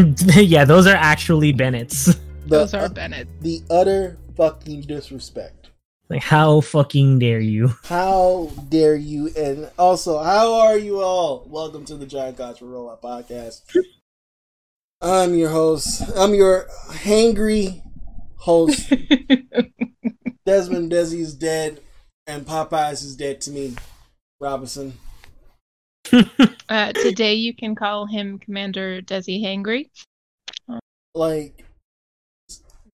Those are yeah, those are actually Bennett's. The, those are uh, Bennett. the utter fucking disrespect. Like, how fucking dare you? How dare you? And also, how are you all? Welcome to the Giant Gods for Robot podcast. I'm your host. I'm your hangry host. Desmond Desi is dead, and Popeyes is dead to me. Robinson. Uh, today you can call him Commander Desi Hangry. Like,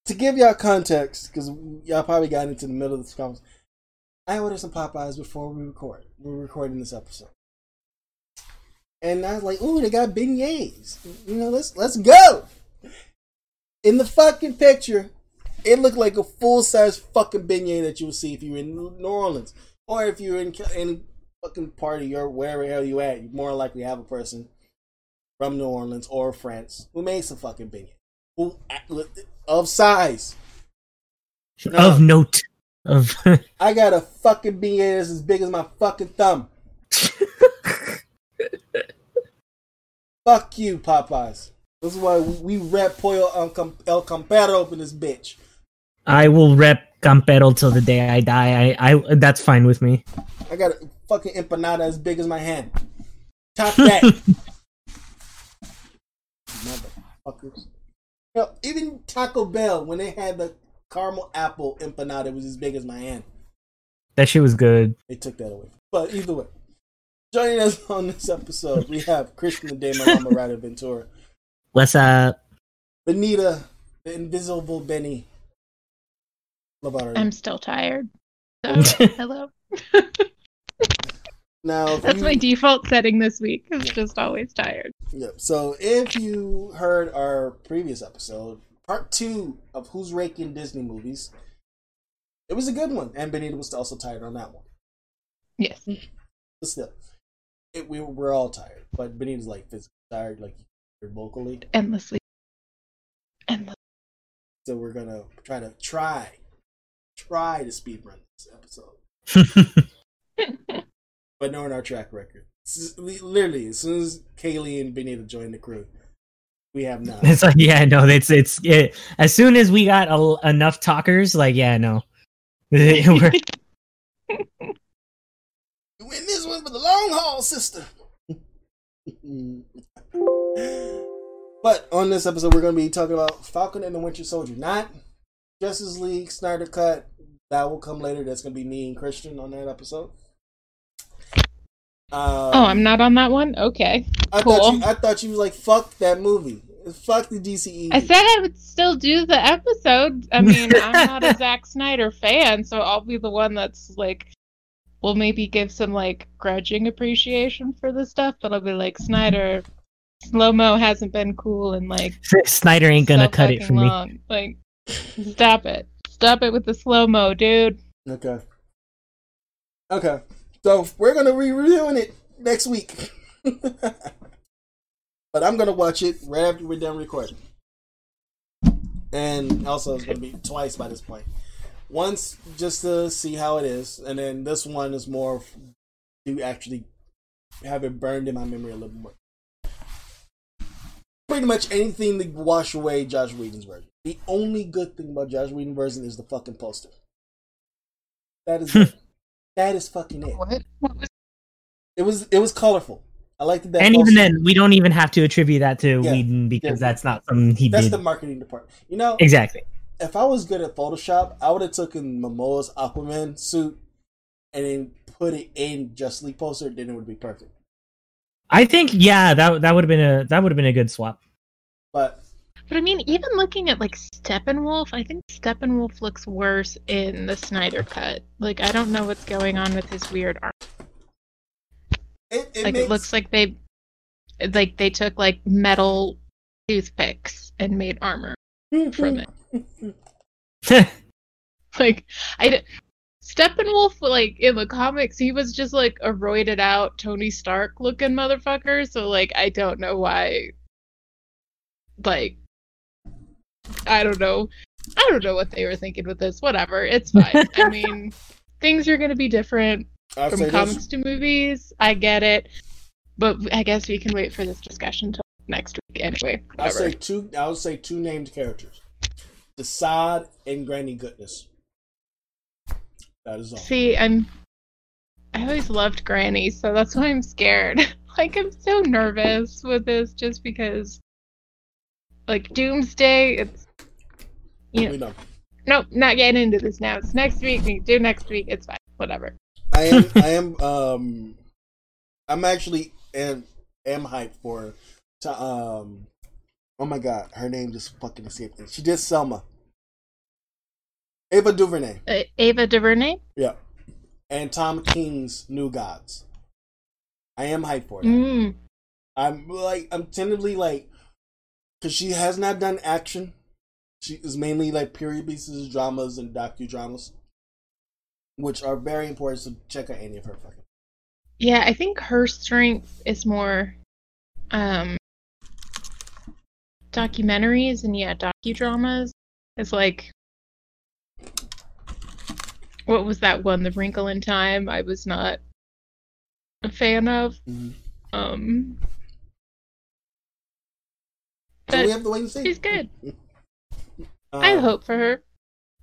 to give y'all context, because y'all probably got into the middle of this conversation. I ordered some Popeyes before we record. We're recording this episode. And I was like, ooh, they got beignets. You know, let's let's go. In the fucking picture, it looked like a full size fucking beignet that you would see if you were in New Orleans. Or if you're in any fucking party or wherever the hell you at, you more likely have a person from New Orleans or France who made some fucking beignet. Who of size. Of note. Of I got a fucking beignet that's as big as my fucking thumb. Fuck you, Popeyes. This is why we rep Pollo El El Campero up in this bitch. I will rep Campero till the day I die. I, I that's fine with me. I got a fucking empanada as big as my hand. Top that. Motherfuckers. You know, even Taco Bell, when they had the caramel apple empanada, it was as big as my hand. That shit was good. They took that away. But either way, joining us on this episode, we have Christian the Damon Amarada Ventura, What's up? Benita, the invisible Benny. Lovato. I'm still tired. So, hello. now, That's you- my default setting this week. I'm just always tired. Yep. So if you heard our previous episode, part two of Who's Raking Disney Movies, it was a good one, and Benita was also tired on that one. Yes. But still, it, we we're all tired, but Benita's like physically tired, like vocally. Endlessly. Endless. So we're gonna try to try, try to speed run this episode, but knowing our track record, is- li- literally as soon as Kaylee and Benita joined the crew, we have not. it's like yeah, no, it's it's it, as soon as we got a, enough talkers, like yeah, no. We're- You win this one for the long haul, sister. but on this episode, we're going to be talking about Falcon and the Winter Soldier, not Justice League Snyder Cut. That will come later. That's going to be me and Christian on that episode. Um, Oh, I'm not on that one? Okay. I thought cool. you. I thought you was like fuck that movie. Fuck the DCE. I said I would still do the episode. I mean, I'm not a Zack Snyder fan, so I'll be the one that's like, will maybe give some like grudging appreciation for the stuff, but I'll be like, Snyder, slow mo hasn't been cool and like Snyder ain't gonna so cut it fucking for me. Like, stop it, stop it with the slow mo, dude. Okay. Okay. So we're gonna be reviewing it next week. but I'm gonna watch it right after we're done recording. And also it's gonna be twice by this point. Once just to see how it is, and then this one is more to actually have it burned in my memory a little more. Pretty much anything to wash away Josh Whedon's version. The only good thing about Josh Whedon's version is the fucking poster. That is it. That is fucking it. What? What was It was it was colorful. I liked that. and even poster. then, we don't even have to attribute that to Yeah. Whedon because Yeah. that's not something he that's did. the marketing department. You know, Exactly. if I was good at Photoshop, I would have taken Momoa's Aquaman suit and then put it in Just League poster. Then it would be perfect. I think yeah, that that would have been a that would have been a good swap. But But I mean, even looking at like Steppenwolf, I think Steppenwolf looks worse in the Snyder cut. Like, I don't know what's going on with his weird arm. it, it like, makes, it looks like they, like they took like metal toothpicks and made armor from it. Like, I, Steppenwolf, like in the comics, he was just like a roided out Tony Stark looking motherfucker. So like, I don't know why. Like, I don't know. I don't know what they were thinking with this. Whatever, it's fine. I mean, things are gonna be different I'd from comics this, to movies. I get it, but I guess we can wait for this discussion till next week anyway. I'll say two. I would say two named characters: the Desaad and Granny Goodness. That is all. See, I'm. I always loved Granny, so that's why I'm scared. like, I'm so nervous with this just because. Like, Doomsday, it's. You know, know. nope, not getting into this now. It's next week. We do next week. It's fine. Whatever. I am. I am. Um, I'm actually am am hyped for. To, um, oh my god, her name just fucking escaped me. She did Selma. Ava DuVernay. Uh, Ava DuVernay? Yeah. And Tom King's New Gods. I am hyped for that. Mm. I'm like I'm tentatively like because she has not done action. She is mainly like period pieces, dramas, and docudramas, which are very important. So check out any of her fucking. Yeah, I think her strength is more um documentaries and yeah, docudramas. It's like what was that one, The Wrinkle in Time? I was not a fan of. Um So we have to wait and see. she's good. Um, I hope for her.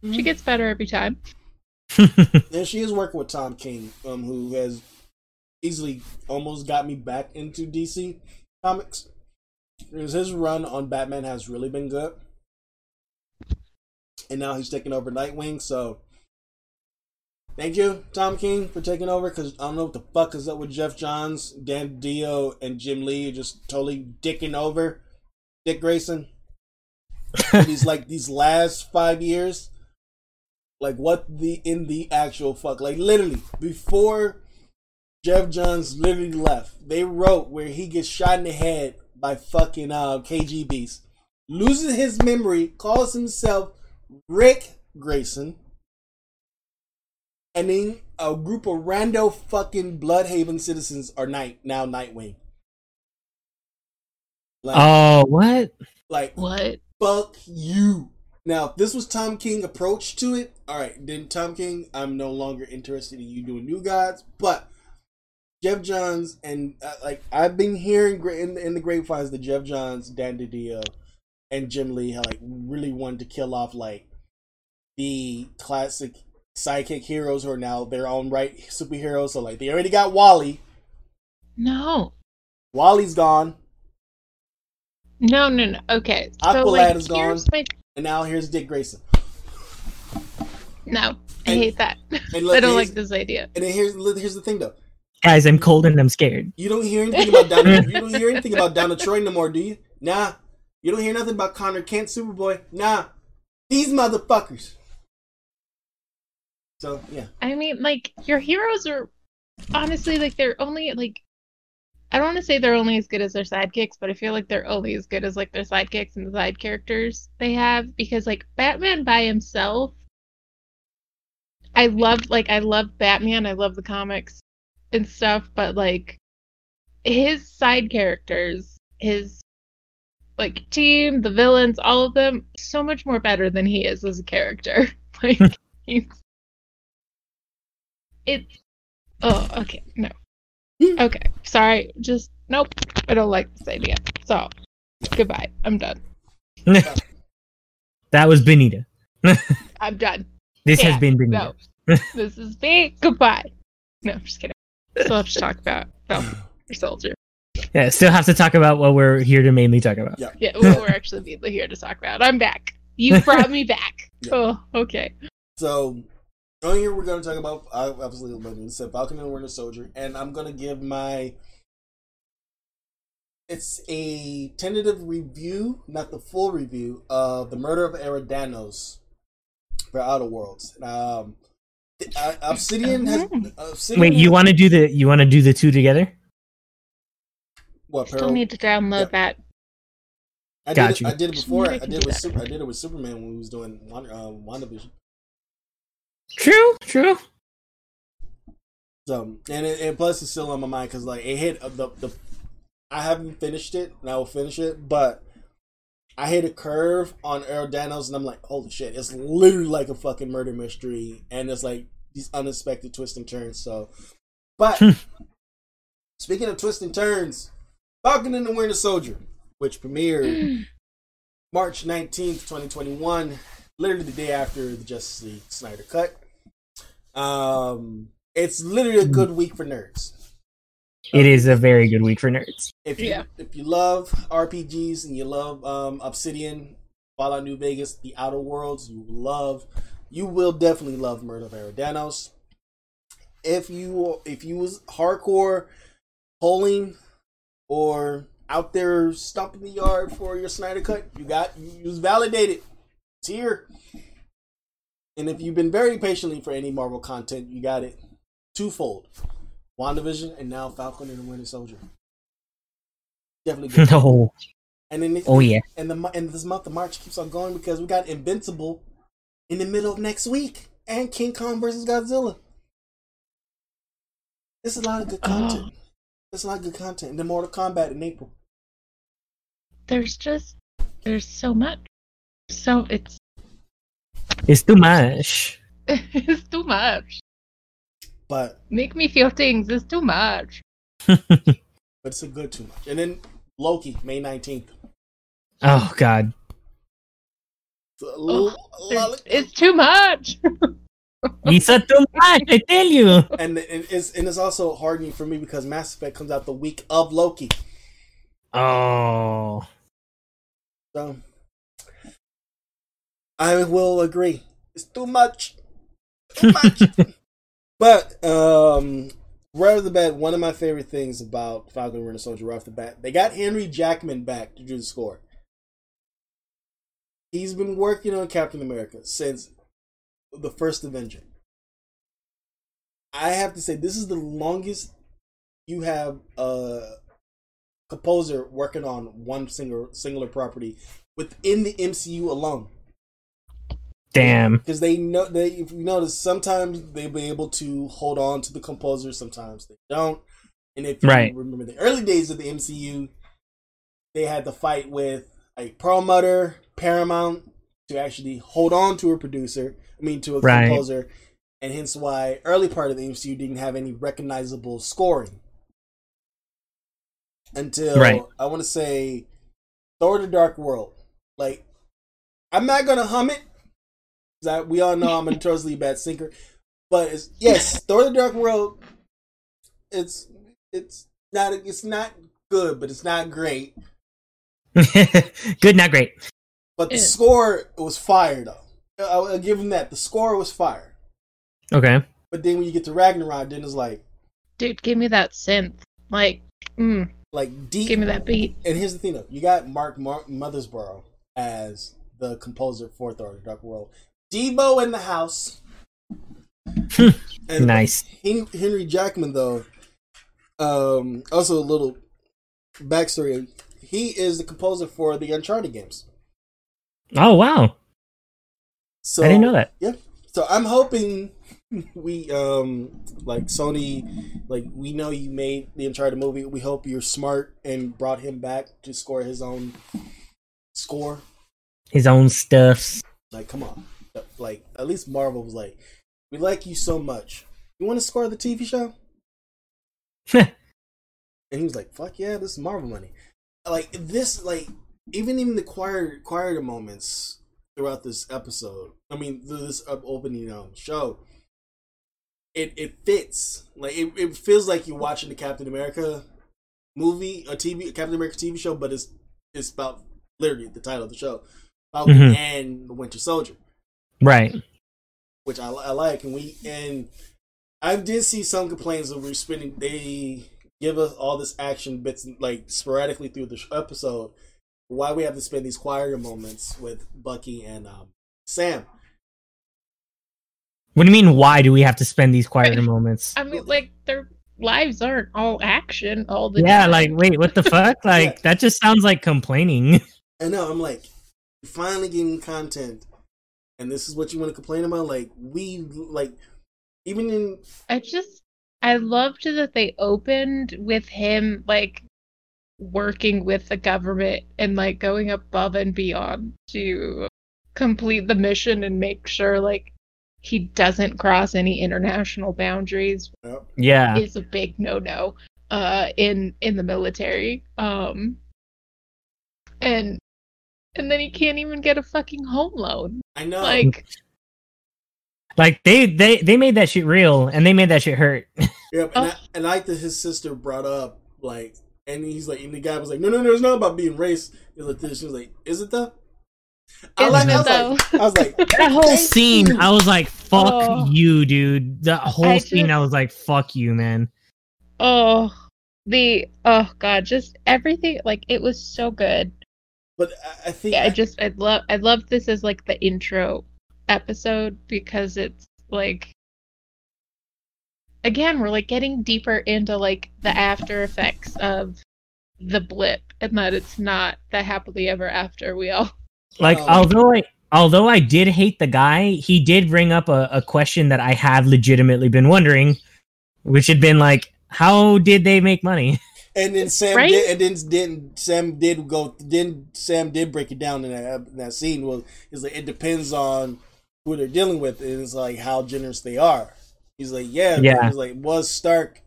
She mhm. gets better every time. And she is working with Tom King, um, who has easily almost got me back into DC comics. Because his run on Batman has really been good. And now he's taking over Nightwing, so thank you, Tom King, for taking over. Because I don't know what the fuck is up with Geoff Johns, Dan DiDio, and Jim Lee just totally dicking over Dick Grayson. these like these last five years? Like what the in the actual fuck? Like literally before geoff johns literally left they wrote where he gets shot in the head by fucking uh KGBeast loses his memory calls himself ric grayson and then a group of rando fucking blüdhaven citizens are night now nightwing like, oh, what? like What? fuck you. Now, if this was Tom King approach to it, all right, then Tom King, I'm no longer interested in you doing New Gods, but Geoff Johns and uh, like I've been hearing gra- in, in the grapevines that Geoff Johns, Dan DiDio, and Jim Lee had like really wanted to kill off like the classic sidekick heroes who are now their own right superheroes. So like they already got Wally. No. Wally's gone, No, no, no. Okay. So Aqualad like is gone. my and now here's Dick Grayson. No. I And- hate that. And look, I don't like this idea. And then here's here's the thing though. Guys, I'm cold and I'm scared. You don't hear anything about Donna. you don't hear anything about Donna Troy no more, do you? Nah. You don't hear nothing about Connor Kent, Superboy. Nah. These motherfuckers. So yeah, I mean, like your heroes are honestly like they're only like I don't want to say they're only as good as their sidekicks, but I feel like they're only as good as like their sidekicks and the side characters they have because like Batman by himself I love like I love Batman, I love the comics and stuff, but like his side characters, his like team, the villains, all of them so much more better than he is as a character. Like he's it's oh okay no. Hmm. Okay sorry just nope. I don't like this idea. So goodbye. I'm done. That was Benita. i'm done. This Yeah, has been Benita. no. This is me. Goodbye. No i'm just kidding. Still have to talk about Falcon soldier. Yeah, still have to talk about what we're here to mainly talk about. yeah. yeah what we're actually mainly here to talk about. I'm back. You brought me back. Yeah. oh okay. So on here we're going to talk about uh, obviously like I said, Falcon and Winter Soldier, and I'm going to give my. It's a tentative review, not the full review of the murder of Eridanos for Outer Worlds. Um, uh, Obsidian has. Obsidian Wait, you want to do the you want to do the two together? what? still Pearl? need to download Yeah. that I Got did it, you. I did it before. I I did it with. Super, I did it with Superman when we was doing Wonder, uh, WandaVision. True, true. So and it, and plus it's still on my mind because like it hit uh, the the I haven't finished it and I will finish it, but I hit a curve on Eridanos and I'm like, holy shit! It's literally like a fucking murder mystery, and it's like these unexpected twists and turns. So, but speaking of twists and turns, Falcon and the Winter Soldier which premiered March 19th, 2021, literally the day after the Justice League Snyder Cut. Um, it's literally a good week for nerds. It is a very good week for nerds. If you Yeah. if you love RPGs and you love um, Obsidian, Fallout New Vegas, The Outer Worlds, you love, you will definitely love Murder of Eridanos. If you if you was hardcore polling or out there stomping the yard for your Snyder Cut, you got you was validated. It's here. And if you've been very patiently for any Marvel content, you got it twofold. WandaVision and now Falcon and the Winter Soldier. Definitely good. No. And then it, Oh yeah. and the and this month of March keeps on going because we got Invincible in the middle of next week and King Kong versus Godzilla. This is a lot of good content. There's a lot of good content. And then Mortal Kombat in April. There's just there's so much. So it's It's too much. it's too much. But Make me feel things. It's too much. but it's a good too much. And then Loki, May nineteenth. Oh god. A oh, little- a lot It's too much. It's a too much, I tell you. and, and it's and it's also hardening for me because Mass Effect comes out the week of Loki. Oh. So I will agree. It's too much. Too much. but um right off the bat, one of my favorite things about Falcon and Winter Soldier right off the bat, they got Henry Jackman back to do the score. He's been working on Captain America since the first Avenger. I have to say this is the longest you have a composer working on one single singular property within the MCU alone Damn. because they know they if you notice sometimes they'll be able to hold on to the composer sometimes they don't and if you Right. remember the early days of the mcu they had to fight with a promoter paramount to actually hold on to a producer i mean to a Right. composer and hence why early part of the mcu didn't have any recognizable scoring until Right. i want to say thor the dark world like i'm not gonna hum it I, we all know I'm a notoriously bad sinker. But it's, yes, Thor: The Dark World. It's it's not it's not good, but it's not great. Good, not great. But the Yeah. score was fire though. I'll, I'll give him that. The score was fire. Okay. But then when you get to Ragnarok, then it's like Dude, give me that synth. Like, mm, like deep. give me that beat. And here's the thing though, you got Mark Mar- Mothersbaugh as the composer for Thor: The Dark World. Devo in the house. and Nice. Henry Jackman, though, um, also a little backstory. He is the composer for the Uncharted games. Oh wow. So I didn't know that. Yeah. So I'm hoping we um like Sony like we know you made the Uncharted movie. We hope you're smart and brought him back to score his own score. His own stuffs. Like, come on. Like, at least Marvel was like, we like you so much. You want to score the TV show? And he was like, "Fuck yeah, this is Marvel money." Like this, like even even the quieter, quieter moments throughout this episode. I mean, this opening um, show. It it fits. Like it, it feels like you're watching the Captain America movie, a TV Captain America TV show, but it's it's about literally the title of the show, Falcon Mhm. and the Winter Soldier right. which I, I like, and we and I did see some complaints of we're spending. They give us all this action bits like sporadically through the episode. Why we have to spend these quieter moments with Bucky and um, Sam? What do you mean? Why do we have to spend these quieter moments? I mean, like, their lives aren't all action all the Yeah, time. like wait, what the fuck? Like Yeah. that just sounds like complaining. I know. I'm like, finally getting content, and this is what you want to complain about. Like we like even in I just I loved that they opened with him like working with the government and like going above and beyond to complete the mission and make sure like he doesn't cross any international boundaries Yeah. is a big no-no uh in in the military um and and then he can't even get a fucking home loan. I know. Like, Like they they they made that shit real and they made that shit hurt. Yep, and, Oh. I, and I like that his sister brought up like, and he's like, and the guy was like, no, no, no, it's not about being race. He was like this. She was like, is it though? I, like, I was like, I was like, that whole scene, you. I was like, "Fuck Oh. you, dude." The whole I scene, I was like, "Fuck you, man." oh, the oh god, just everything. Like, it was so good. But I, I think Yeah, I just I love I love this as like the intro episode because it's like again we're like getting deeper into like the after effects of the blip and that it's not the happily ever after we all Like, Um, although I although I did hate the guy, he did bring up a, a question that I have legitimately been wondering, which had been like, "How did they make money?" And then Sam Right? did, and then didn't Sam did go then Sam did break it down in that in that scene. Well, it's like it depends on who they're dealing with, and it's like how generous they are. He's like, yeah, Yeah. He's like, was Stark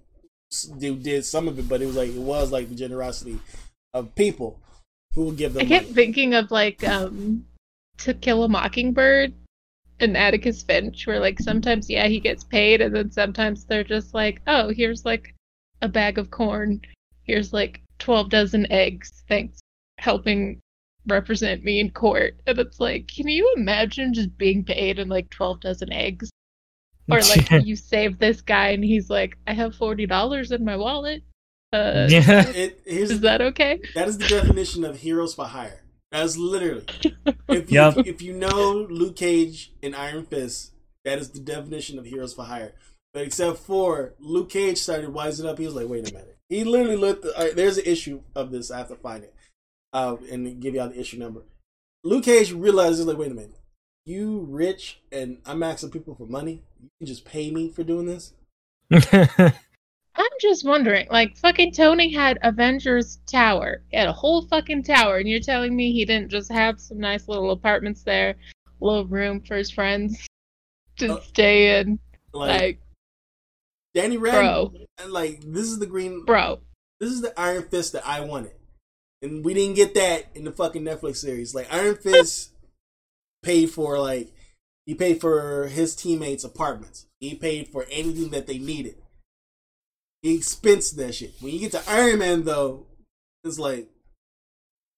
did, did some of it, but it was like it was like the generosity of people who will give I them. kept money. thinking of like um to kill a mockingbird and Atticus Finch where like sometimes yeah he gets paid and then sometimes they're just like oh here's like a bag of corn here's like 12 dozen eggs thanks helping represent me in court and it's like can you imagine just being paid in like 12 dozen eggs or like you save this guy and he's like I have $40 in my wallet uh yeah, It, here's is that okay That is the definition of heroes for hire. That's literally. If you, Yup. if you know Luke Cage and Iron Fist, that is the definition of heroes for hire. But except for Luke Cage started wising up, he was like, "Wait a minute." He literally looked. right, there's an issue of this. I have to find it, uh, and give y'all the issue number. Luke Cage realizes, like, "Wait a minute, you rich, and I'm asking people for money. You can just pay me for doing this." I'm just wondering, like, fucking Tony had Avengers Tower. He had a whole fucking tower, and you're telling me he didn't just have some nice little apartments there, a little room for his friends to Uh, stay in? Like, Like, Danny Rand, bro, like this is the green bro. this is the Iron Fist that I wanted. And we didn't get that in the fucking Netflix series. Like Iron Fist paid for like he paid for his teammates' apartments. He paid for anything that they needed. He expensed that shit. When you get to Iron Man though, it's like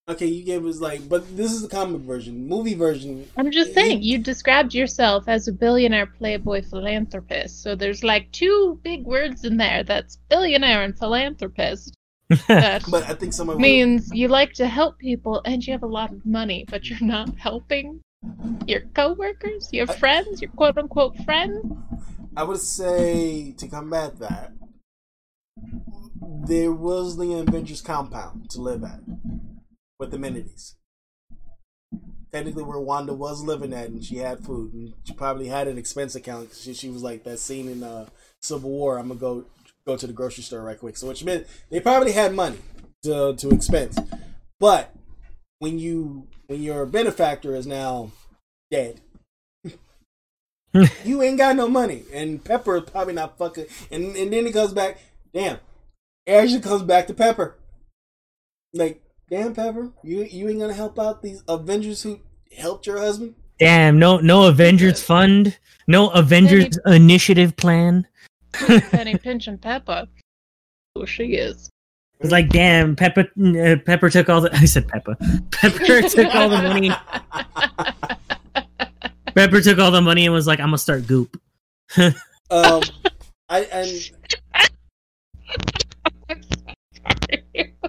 okay, you gave us like but this is the comic version. Movie version I'm just saying, you described yourself as a billionaire playboy philanthropist. So there's like two big words in there that's billionaire and philanthropist. That but I think someone means you like to help people and you have a lot of money, but you're not helping your coworkers, your friends, your quote unquote friends. I would say to combat that, there was the Avengers compound to live at with amenities. Technically, where Wanda was living at, and she had food, and she probably had an expense account. She, she was like that scene in uh, Civil War. I'm gonna go go to the grocery store right quick. So, which meant they probably had money to to expense. But when you when your benefactor is now dead, you ain't got no money, and Pepper is probably not fucking. And and then it goes back. Damn, it actually comes back to Pepper. Like, damn, Pepper, you you ain't gonna help out these Avengers who helped your husband. Damn, no no Avengers fund, no Avengers initiative plan. Penny Pinch and Peppa. Who she is. It's like, damn, Pepper uh, Pepper took all the I said Pepper. Pepper took all the money. Pepper took all the money and was like, I'm gonna start Goop. Um, I and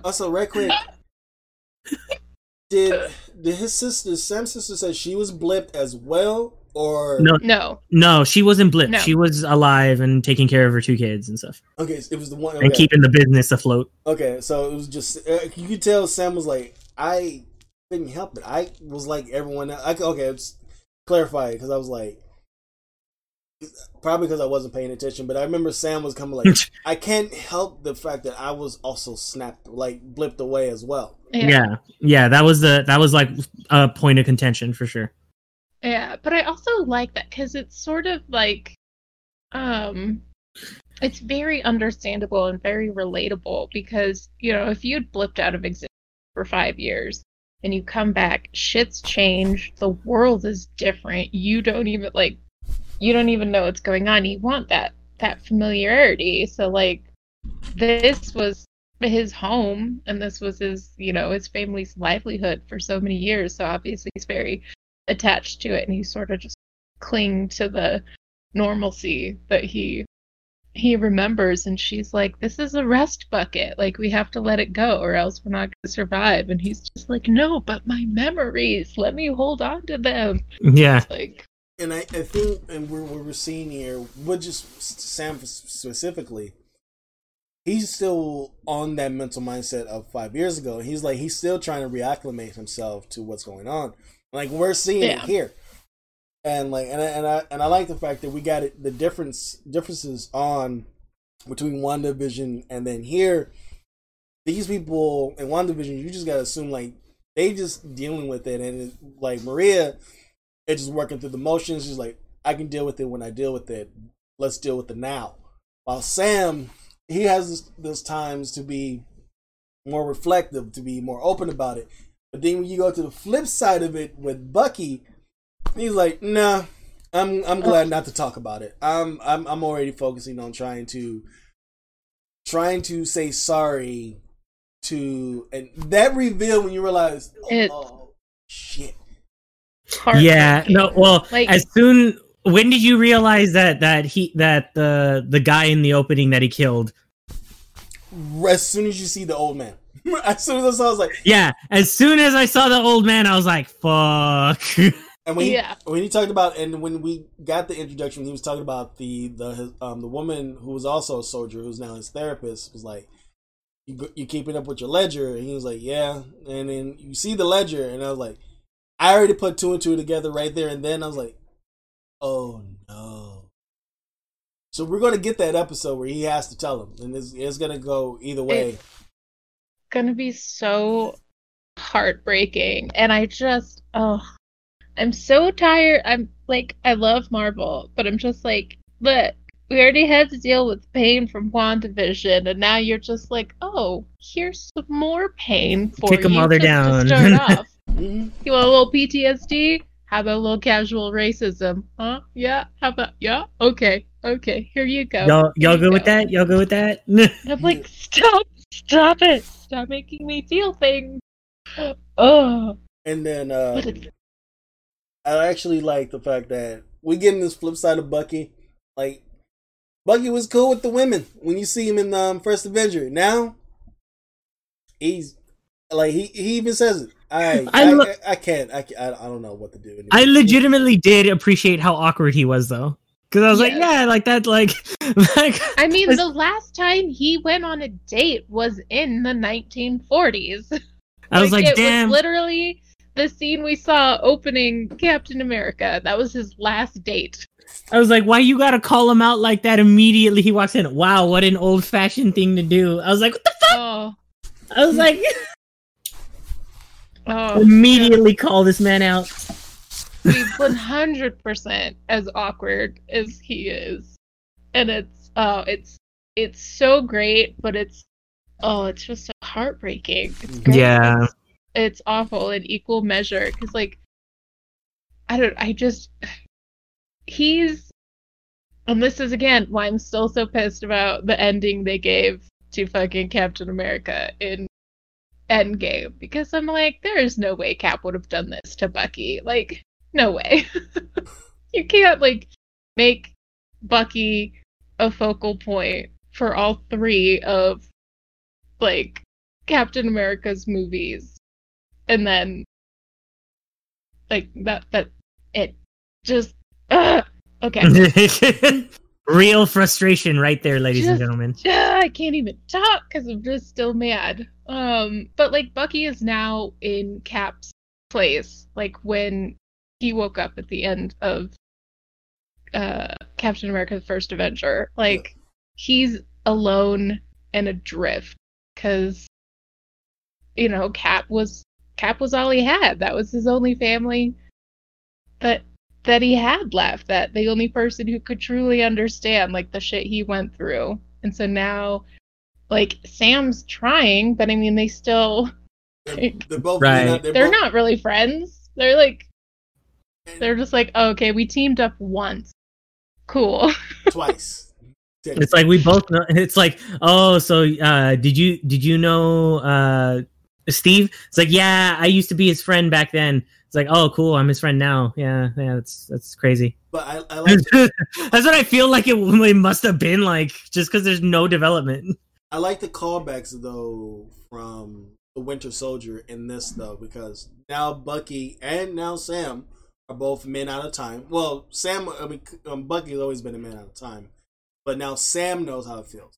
also right quick. Did did his sister Sam's sister said she was blipped as well, or No. no. No, she wasn't blipped. No. She was alive and taking care of her two kids and stuff, Okay, it was the one. and keeping the business afloat. Okay, so it was just uh, you could tell Sam was like, I couldn't help it. I was like everyone else. I, could- okay, let's clarify it because I was like, probably because I wasn't paying attention. But I remember Sam was coming like, I can't help the fact that I was also snapped, like blipped away as well. Yeah. yeah, yeah, that was the that was like a point of contention for sure. Yeah, but I also like that because it's sort of like, um, it's very understandable and very relatable because you know if you'd blipped out of existence for five years, and you come back, shit's changed, the world is different. You don't even like you don't even know what's going on. You want that that familiarity. So like this was his home and this was his, you know, his family's livelihood for so many years. So obviously he's very attached to it and he sort of just cling to the normalcy that he he remembers. And she's like this is a rest bucket. Like we have to let it go or else we're not going to survive. And he's just like no but my memories. Let me hold on to them. Yeah. Like and I, I think and we're, what we're seeing here with just sam specifically he's still on that mental mindset of five years ago. He's like he's still trying to reacclimate himself to what's going on. Like we're seeing yeah. it here. And like and I, and I and I like the fact that we got it the difference differences on between WandaVision and then here. These people in WandaVision, you just gotta assume like they just dealing with it. And it, like Maria it's just working through the motions. She's like I can deal with it when I deal with it. Let's deal with it now. While Sam he has those times to be more reflective to be more open about it but then when you go to the flip side of it with Bucky He's like, nah, I'm I'm glad not to talk about it. I'm I'm I'm already focusing on trying to trying to say sorry to and that reveal when you realize oh, oh shit. Yeah, no, well, like, as soon when did you realize that that he that the the guy in the opening that he killed? As soon as you see the old man. As soon as I saw, I was like, yeah. As soon as I saw the old man, I was like, fuck. And when yeah. he, when he talked about and when we got the introduction, he was talking about the the um the woman who was also a soldier who's now his therapist was like, "You you keeping up with your ledger?" And he was like, "Yeah." And then you see the ledger, and I was like, I already put two and two together right there, and then I was like, "Oh no." So we're gonna get that episode where he has to tell him, and it's, it's gonna go either way. It's gonna be so heartbreaking, and I just oh I'm so tired. I'm like, I love Marvel, but I'm just like, look, we already had to deal with pain from WandaVision, and now you're just like, oh, here's some more pain for Kick you. Kick them all down. To start off. Mm-hmm. You want a little PTSD? How about a little casual racism? Huh? Yeah. How about yeah? Okay. Okay. Here you go. Y'all, y'all good go. with that? Y'all good with that? I'm like, stop, stop it, stop making me feel things. Oh. And then, uh, I actually like the fact that we get in this flip side of Bucky. Like Bucky was cool with the women when you see him in um, First Avenger. Now he's like he he even says it. I I, I, lo- I, I can't I, I I don't know what to do. Anymore. I legitimately did appreciate how awkward he was though. Because I was yes. like, yeah, like that, like, like. I mean, the last time he went on a date was in the 1940s. I was like, like damn. Was literally the scene we saw opening Captain America. That was his last date. I was like, why you gotta call him out like that immediately? He walks in. Wow, what an old fashioned thing to do. I was like, what the fuck? Oh. I was like, oh, immediately yeah. call this man out. He's 100% as awkward as he is. And it's, oh, it's, it's so great, but it's, oh, it's just so heartbreaking. It's great. Yeah. It's, it's awful in equal measure because like I don't I just he's and this is again why I'm still so pissed about the ending they gave to fucking Captain America in Endgame because I'm like there is no way Cap would have done this to Bucky. Like no way. You can't like make Bucky a focal point for all three of like Captain America's movies. And then like that that it just uh, okay real frustration right there ladies just, and gentlemen. Uh, i can't even talk because i'm just still mad. Um but like bucky is now in cap's place like when he woke up at the end of uh captain america the first avenger. Like he's alone and adrift because you know cap was Cap was all he had. That was his only family. That that he had left. That the only person who could truly understand like the shit he went through. And so now like Sam's trying, but I mean they still They're, they're both Right. not, they're, They're both, not really friends. They're like they're just like, oh, okay, we teamed up once. Cool. twice. It's like we both know. It's like, oh, so uh, did you did you know uh, Steve? It's like, yeah, I used to be his friend back then. It's like, oh, cool, I'm his friend now. Yeah, yeah, that's that's crazy. But I, I like that's what I feel like it, it must have been like, just because there's no development. I like the callbacks though from the Winter Soldier in this though because now Bucky and now Sam are both men out of time. Well, Sam, I mean, um, Bucky's always been a man out of time, but now Sam knows how it feels.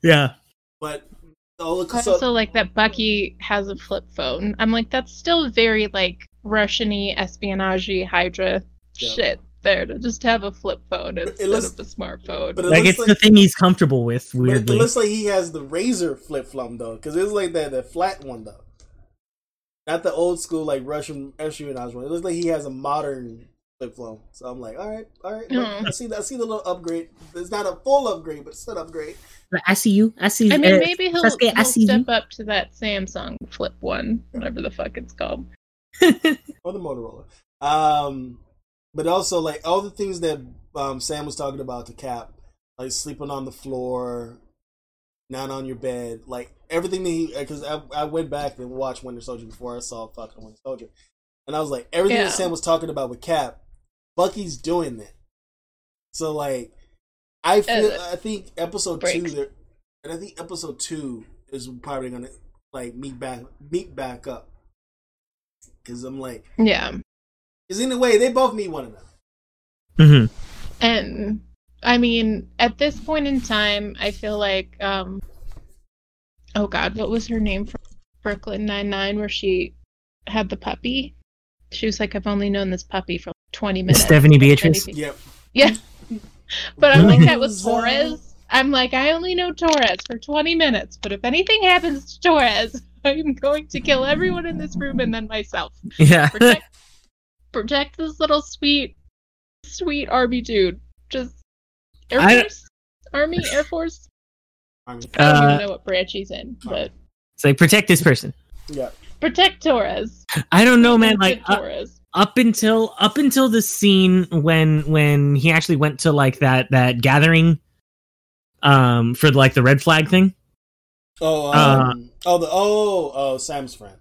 Yeah, But all so, also like that Bucky has a flip phone. I'm like, that's still very like Russian-y, espionage Hydra Yeah. shit there to just have a flip phone instead looks- of a smartphone. but it like it's like, the thing he's comfortable with. but it, it looks like he has the razor flip flop though, because it's like that that flat one though, not the old school like Russian espionage one. It looks like he has a modern flip phone. So I'm like, all right, all right, look, Mm. I see that. I see the little upgrade. It's not a full upgrade, but it's an upgrade. I see you. I see. I mean, uh, maybe he'll, Sasuke, I he'll see step you. up to that Samsung flip one, whatever the fuck it's called. or the Motorola. Um, but also like all the things that um, Sam was talking about to Cap, like sleeping on the floor, not on your bed, like everything that he. Because I, I went back and watched Winter Soldier before I saw fucking Winter Soldier, and I was like, everything Yeah. that Sam was talking about with Cap, Bucky's doing that. So like, I feel Uh, I think episode two breaks. there, and I think episode two is probably gonna like meet back meet back up. Cause I'm like, Yeah. because in a way, they both need one another. Mhm. And I mean, at this point in time, I feel like um oh god, what was her name from Brooklyn Nine Nine where she had the puppy? She was like, I've only known this puppy for 20 minutes. Stephanie Beatrice. Yep. Yeah. But I'm like that with Torres. I'm like, I only know Torres for 20 minutes, but if anything happens to Torres, I'm going to kill everyone in this room and then myself. Yeah. Protect, protect this little sweet, sweet army dude. Just Air I- Force, Army, Air Force. I don't Uh, even know what branch he's in, but it's like protect this person. yeah. protect Torres. I don't know, man. Like uh, Torres. Up until up until the scene when when he actually went to like that that gathering, um, for like the red flag thing. Oh, Uh, um, oh, the oh, oh, Sam's friend.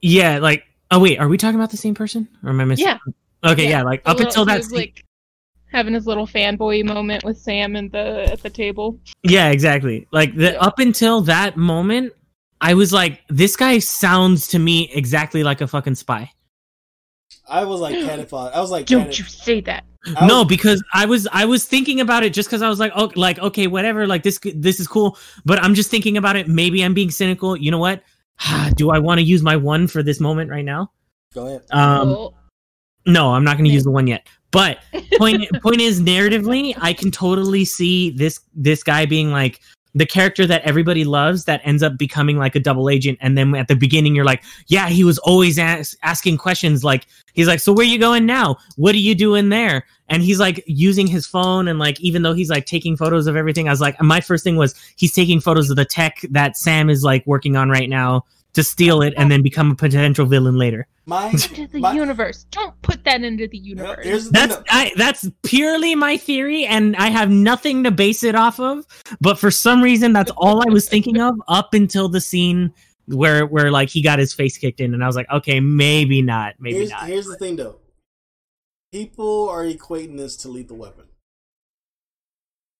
Yeah, like oh wait, are we talking about the same person? Or am I missing? Yeah. Okay, Yeah. yeah, like The up little- until that was, scene- like having his little fanboy moment with Sam and the at the table. Yeah, exactly. Like the Yeah. up until that moment, I was like, this guy sounds to me exactly like a fucking spy. I was like Canifon. I was like, Don't Canif- you say that? I no, was- because I was I was thinking about it just because I was like, oh, like okay, whatever, like this this is cool. But I'm just thinking about it. Maybe I'm being cynical. You know what? Do I want to use my one for this moment right now? Go ahead. Um, Well, no, I'm not going to use the one yet. But point point is, narratively, I can totally see this this guy being like the character that everybody loves that ends up becoming like a double agent and then at the beginning you're like yeah he was always as- asking questions like he's like so where you going now? What are you doing there? And he's like using his phone and like even though he's like taking photos of everything i was like my first thing was he's taking photos of the tech that sam is like working on right now to steal it and then become a potential villain later My, into the my universe. Don't put that into the Yeah, universe. here's the thing. that's. I, that's purely my theory and i have nothing to base it off of but for some reason that's all i was thinking of up until the scene where where like he got his face kicked in and i was like okay maybe not maybe here's, not here's the thing, though. People are equating this to Lethal Weapon,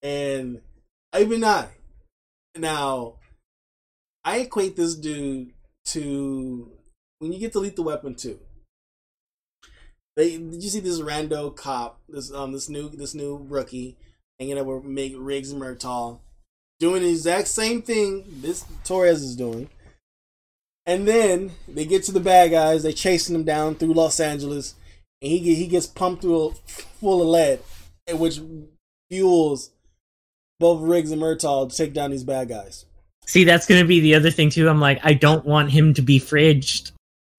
and even I. Now, I equate this dude to when you get to Lethal Weapon two. They did you see this rando cop, this um this new this new rookie hanging out with Meg Riggs and Murtaugh, doing the exact same thing this Torres is doing. And then they get to the bad guys. They chasing him down through Los Angeles, and he he gets pumped through a, full of lead, which fuels both Riggs and Murtaugh to take down these bad guys. see that's gonna be the other thing too i'm like i don't want him to be fridged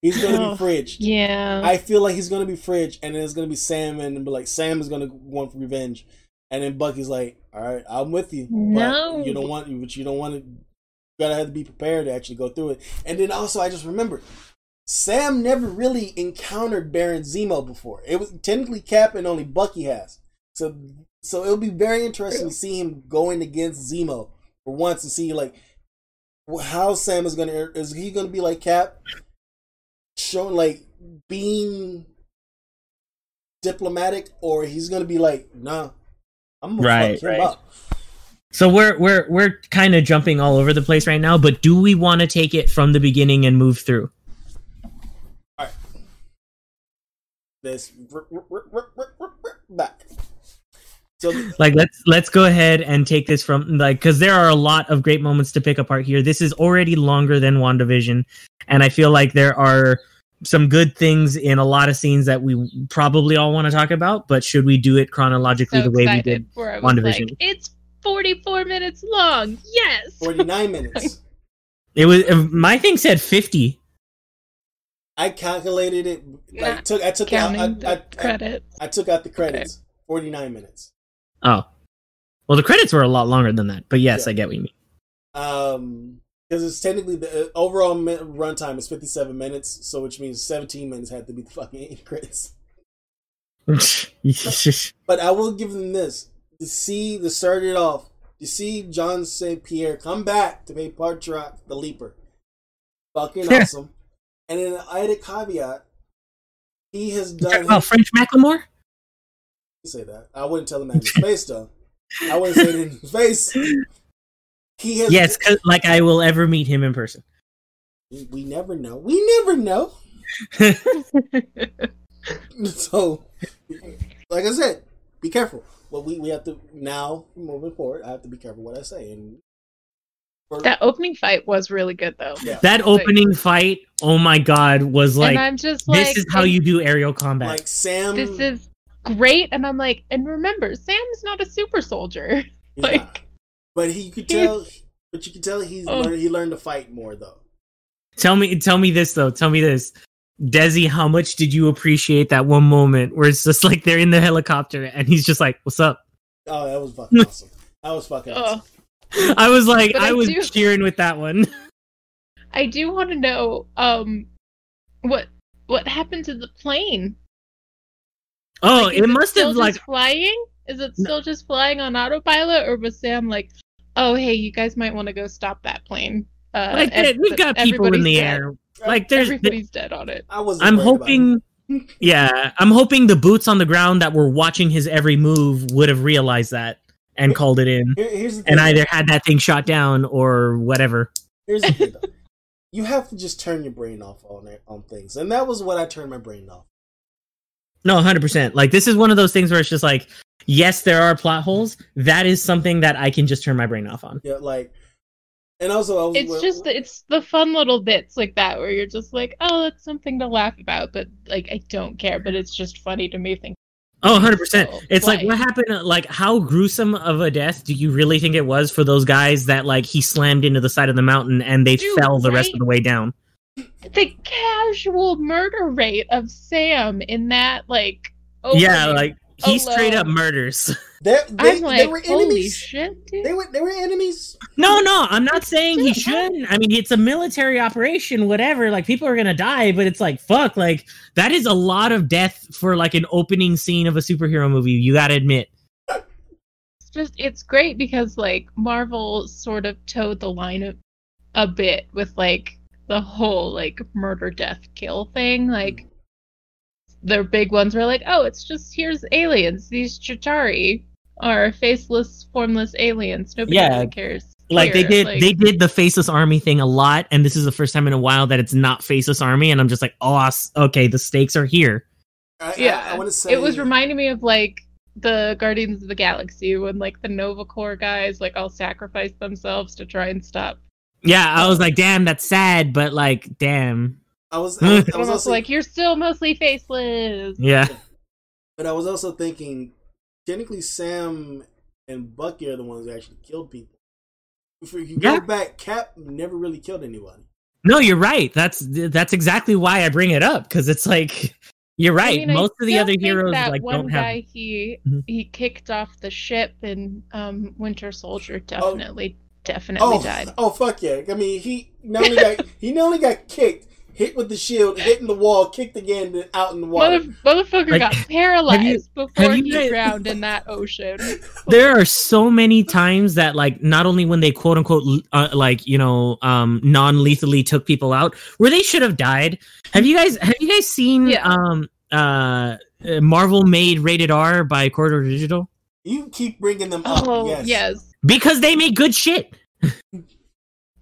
He's gonna Oh, be fridged. yeah. I feel like he's gonna be fridged, and then it's gonna be Sam, and be like Sam is gonna want revenge, and then Bucky's like, "All right, I'm with you, No. but you don't want, but you don't want to, gotta have to be prepared to actually go through it. And then also, I just remember Sam never really encountered Baron Zemo before. It was technically Cap and only Bucky has. So, so it'll be very interesting to see him going against Zemo for once and see like how Sam is gonna is he gonna be like Cap, showing like being diplomatic, or he's gonna be like, nah, I'm gonna Right, fuck him right. up. So we're we're we're kind of jumping all over the place right now, but do we want to take it from the beginning and move through? All right, this r- r- r- r- r- r- r- back. So Like let's let's go ahead and take this from like cuz there are a lot of great moments to pick apart here. This is already longer than WandaVision and I feel like there are some good things in a lot of scenes that we probably all want to talk about, but should we do it chronologically So the way we did? where I was WandaVision. like, it's 44 minutes long. Yes. 49 minutes. It was uh, my thing said 50. I calculated it. Like Not took I took out Counting I, the I, I. I took out the credits. 49 minutes. Oh. Well, the credits were a lot longer than that, but yes, Yeah. I get what you mean. Um, because it's technically the uh, overall runtime is 57 minutes, so which means 17 minutes had to be the fucking credits. But I will give them this: to see the start it off, to see John St. Pierre come back to play Batroc the Leaper, fucking awesome. And then I had a caveat: he has done. oh, French Macklemore? Say that. I wouldn't tell him that in his face, though. I wouldn't say it in his face. He has. Yes, 'cause, like I will ever meet him in person. We, we never know. We never know. So, like I said, be careful. Well, we, we have to now moving forward. I have to be careful what I say. And for, that opening fight was really good though. yeah, that opening fight, oh my god, was and like I'm just like, this is how you do aerial combat. like Sam. This is great, and I'm like, and remember, Sam's not a super soldier. he's like, but he could tell. But you can tell he's Oh. learned. He learned to fight more though. tell me tell me this though. Tell me this. Desi, how much did you appreciate that one moment where it's just like they're in the helicopter and he's just like, "What's up?" Oh, that was fucking awesome. That was fucking oh, awesome. I was like, But I I was do- cheering with that one. I do want to know, um, what what happened to the plane? Oh, Like, it must still have just like flying. Is it still just flying on autopilot, or was Sam like, "Oh, hey, you guys might want to go stop that plane"? Uh, like and- we've got people in the dead. air. Like there's Everybody's dead on it. I was. I'm hoping yeah, I'm hoping the boots on the ground that were watching his every move would have realized that and called it in Here, here's the thing. and either had that thing shot down or whatever. Here's the thing. Though. You have to just turn your brain off on it, on things, and that was what I turned my brain off. No, 100%. Like this is one of those things where it's just like yes, there are plot holes. That is something that I can just turn my brain off on. Yeah, like, and also I was. It's just it's the fun little bits like that where you're just like, oh, that's something to laugh about, but like I don't care, but it's just funny to me. Think, Oh, 100%. So, It's like what happened like how gruesome of a death do you really think it was for those guys that like he slammed into the side of the mountain and they Dude, fell the rest of the way down? The casual murder rate of Sam in that like, yeah, like he straight up murders. they, they, I'm they like, were holy enemies. shit, dude. They were they were enemies. No, no, I'm not saying he shouldn't. I mean, it's a military operation, whatever. Like people are gonna die, but it's like fuck. Like that is a lot of death for like an opening scene of a superhero movie. You gotta admit. it's just it's great because like Marvel sort of towed the line a, a bit with like the whole like murder death kill thing mm-hmm. like their big ones were like oh it's just here's aliens. These Chitauri are faceless formless aliens. Nobody Yeah, really cares Like they did, like- they did the faceless army thing a lot, and this is the first time in a while that it's not faceless army, and I'm just like, oh, okay, the stakes are here. I, yeah. I, I want to say it was reminding me of like the Guardians of the Galaxy when like the Nova Corps guys like all sacrificed themselves to try and stop Yeah, I was like, damn, that's sad, but like, damn, I was, I was, I was also like you're still mostly faceless. yeah, but I was also thinking technically Sam and Bucky are the ones that actually killed people. If you Yeah. go back, Cap never really killed anybody. no, you're right. That's that's exactly why I bring it up because it's like, you're right. I mean, I Most of the other think heroes that like one don't have. guy he Mhm. he kicked off the ship and um Winter Soldier Oh. definitely definitely Oh, died. oh fuck yeah! I mean, he not only got he not only got kicked, hit with the shield, hit in the wall, kicked again, then out in the water. Mother, motherfucker Like, got paralyzed before have you he drowned in that ocean. there are so many times that like not only when they quote unquote uh, like you know um non-lethally took people out where they should have died have you guys have you guys seen Yeah. um uh uh, marvel made rated r by corridor digital you keep bringing them up. Oh yes. yes. Because they make good shit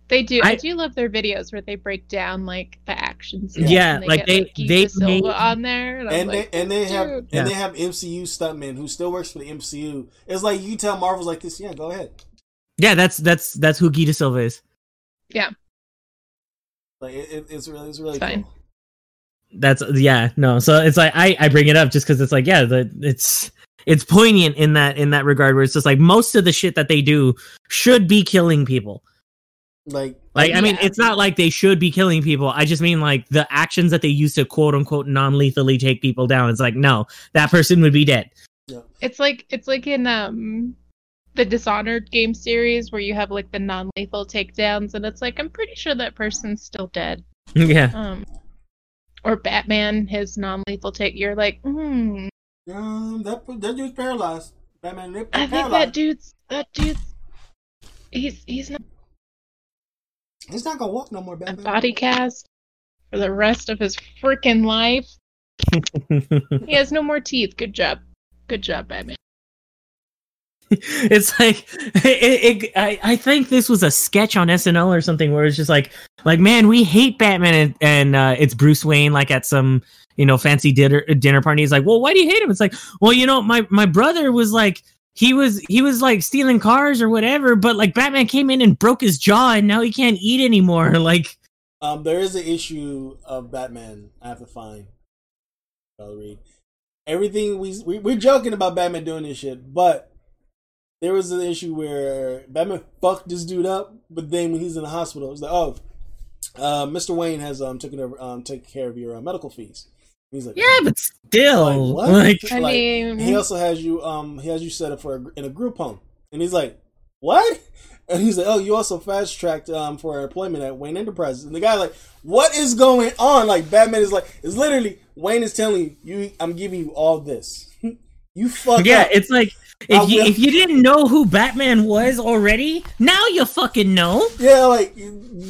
They do. I, I- do love their videos where they break down like the actions. Yeah, and like, get, they- Guy they De Silva made- on there, and, I'm And like, they and they have. Yeah. and they have MCU stuntman who still works for the MCU. It's like you tell Marvel's like this. Yeah, go ahead. yeah that's that's that's who Guy De Silva is Yeah, Like it, it, it's really it's really It's fine. cool. that's yeah no so it's like i i bring it up just because it's like yeah the it's it's poignant in that in that regard where it's just like most of the shit that they do should be killing people Like Like, I mean, it's not like they should be killing people. I just mean like the actions that they use to quote unquote non lethally take people down. It's like, no, that person would be dead. It's like it's like in um the Dishonored game series where you have like the non-lethal takedowns, and it's like I'm pretty sure that person's still dead. yeah. Um, or Batman, his non-lethal take. You're like, hmm. Um, that that dude's paralyzed. Batman, they're I think that dude's that dude's he's he's not He's not gonna walk no more. a Batman. body cast for the rest of his freaking life. He has no more teeth. Good job. Good job, Batman. it's like it, it, I, I think this was a sketch on SNL or something where it's just like like man we hate Batman and, and uh, it's Bruce Wayne like at some you know fancy dinner dinner party he's like well why do you hate him it's like well you know my my brother was like he was he was like stealing cars or whatever but like Batman came in and broke his jaw and now he can't eat anymore like Um, there is an issue of Batman. I have to find. I'll read. Everything we, we we're joking about Batman doing this shit, but there was an issue where Batman fucked this dude up, but then when he's in the hospital, it's like, oh, uh, Mr. Wayne has um taken over um taken care of your uh, medical fees. And he's like, yeah but still Like, what? like I Like, mean, he also has you um he has you set up for a, in a group home. And he's like what? And he's like oh you also fast tracked um for our employment at wayne enterprises. And the guy like what is going on? Like batman is like it's literally wayne is telling you you i'm giving you all this. You fuck yeah up. it's like I if you if you didn't know who Batman was already now you fucking know yeah like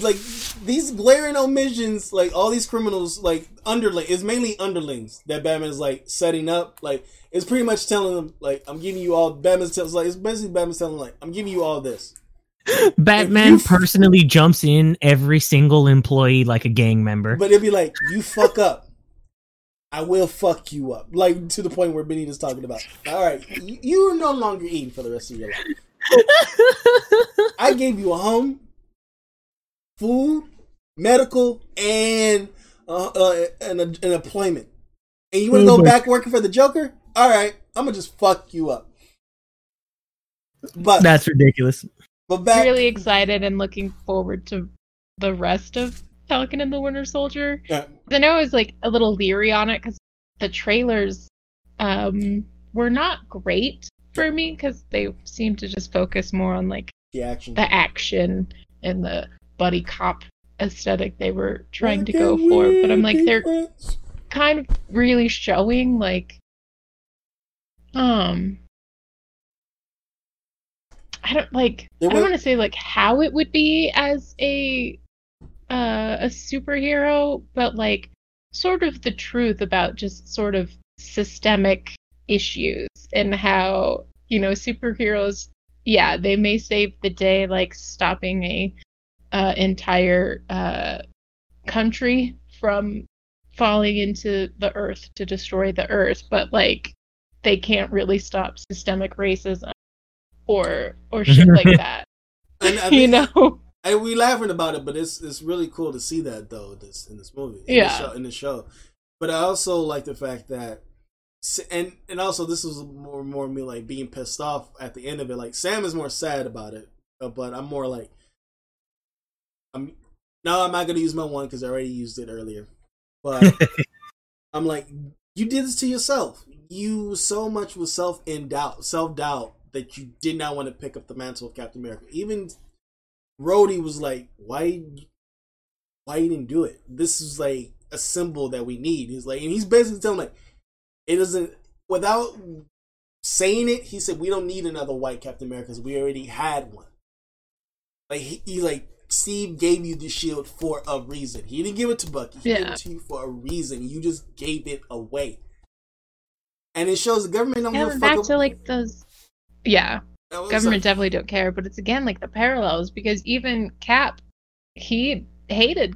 like these glaring omissions like all these criminals like underling it's mainly underlings that batman is like setting up like it's pretty much telling them like i'm giving you all batman's tells like it's basically batman's telling like i'm giving you all this Batman personally jumps in every single employee like a gang member. But it'd be like, you fuck up. I will fuck you up. Like to the point where Benita's talking about. All right, you- you're no longer eating for the rest of your life. I gave you a home, food, medical, and uh, uh an, an employment. And you want to go back working for the Joker? All right, I'm gonna just fuck you up. But That's ridiculous. but back really excited and looking forward to the rest of Falcon and the Winter Soldier. Yeah. I know I was like a little leery on it because the trailers um, were not great for me because they seemed to just focus more on like the action. the action and the buddy cop aesthetic they were trying to go for. But I'm like, they're kind of really showing like um I don't like I don't want to say like how it would be as a uh a superhero but like sort of the truth about just sort of systemic issues and how you know superheroes yeah they may save the day like stopping a uh entire uh country from falling into the earth to destroy the earth, but like they can't really stop systemic racism or or shit like that. I you know? And we laughing about it, but it's it's really cool to see that though this in this movie, in Yeah. the show, in the show. But I also like the fact that, and and also this was more more me like being pissed off at the end of it. Like Sam is more sad about it, uh, but I'm more like, I'm no, I'm not gonna use my one because I already used it earlier. But I'm like, you did this to yourself. You so much was self in doubt, self doubt that you did not want to pick up the mantle of Captain America, even Rhodey was like, "Why, why you didn't do it? This is like a symbol that we need." He's like, and he's basically telling like, it doesn't without saying it. He said, "We don't need another white Captain America because we already had one." Like he, he like Steve gave you the shield for a reason. He didn't give it to Bucky. He Yeah. gave it to you for a reason. You just gave it away. And it shows the government don't Yeah, give a fuck. back to like those. Yeah, government like- definitely don't care, but it's again like the parallels because even Cap, he hated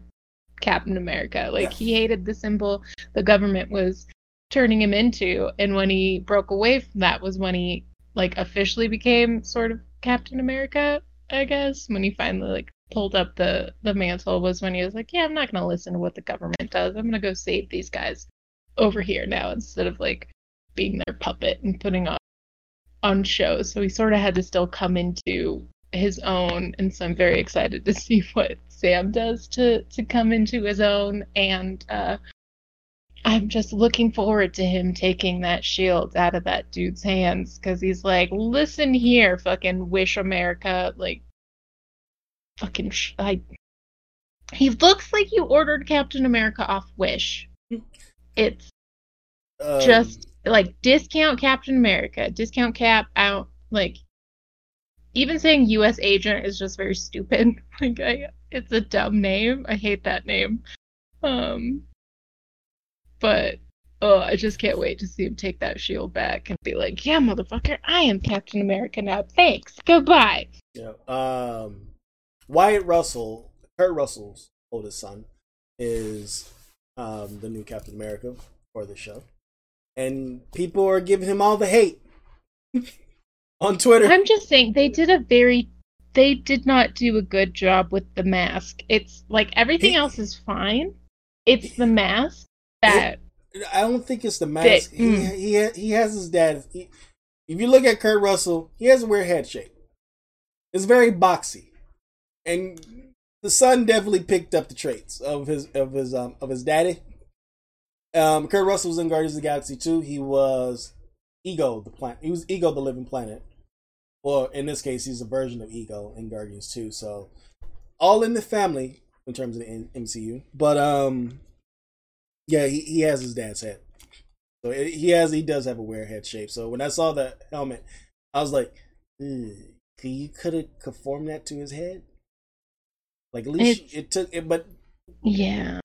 Captain America. Like Yeah. he hated the symbol the government was turning him into, and when he broke away from that was when he like officially became sort of Captain America. I guess when he finally like pulled up the the mantle was when he was like, yeah, I'm not gonna listen to what the government does. I'm gonna go save these guys over here now instead of like being their puppet and putting on on shows. So he sort of had to still come into his own, and so I'm very excited to see what Sam does to to come into his own. And uh, I'm just looking forward to him taking that shield out of that dude's hands because he's like, "Listen here, fucking Wish America, like, fucking sh- I." He looks like you ordered Captain America off Wish. It's um, just like discount Captain America, discount Cap out. Like even saying U.S. agent is just very stupid. Like I, it's a dumb name. I hate that name. Um, but oh, I just can't wait to see him take that shield back and be like, "Yeah, motherfucker, I am Captain America now. Thanks. Goodbye." Yeah. Um, Wyatt Russell, Kurt Russell's oldest son, is um, the new Captain America for the show, and people are giving him all the hate on Twitter. I'm just saying they did a very they did not do a good job with the mask. It's like everything He- else is fine. It's the mask that I don't think it's the mask. That- He mm. he he has his dad. He, if you look at Kurt Russell, he has a weird head shape. It's very boxy, and the son definitely picked up the traits of his of his um of his daddy. Um, Kurt Russell was in Guardians of the Galaxy too. He was Ego the planet. He was Ego the living planet. Or in this case, he's a version of Ego in Guardians too. So, all in the family in terms of the MCU. But um, yeah, he, he has his dad's head. So it, he has he does have a weird head shape. So when I saw the helmet, I was like, "Ugh, could you could have conformed that to his head? Like at least It's- it took it, but yeah.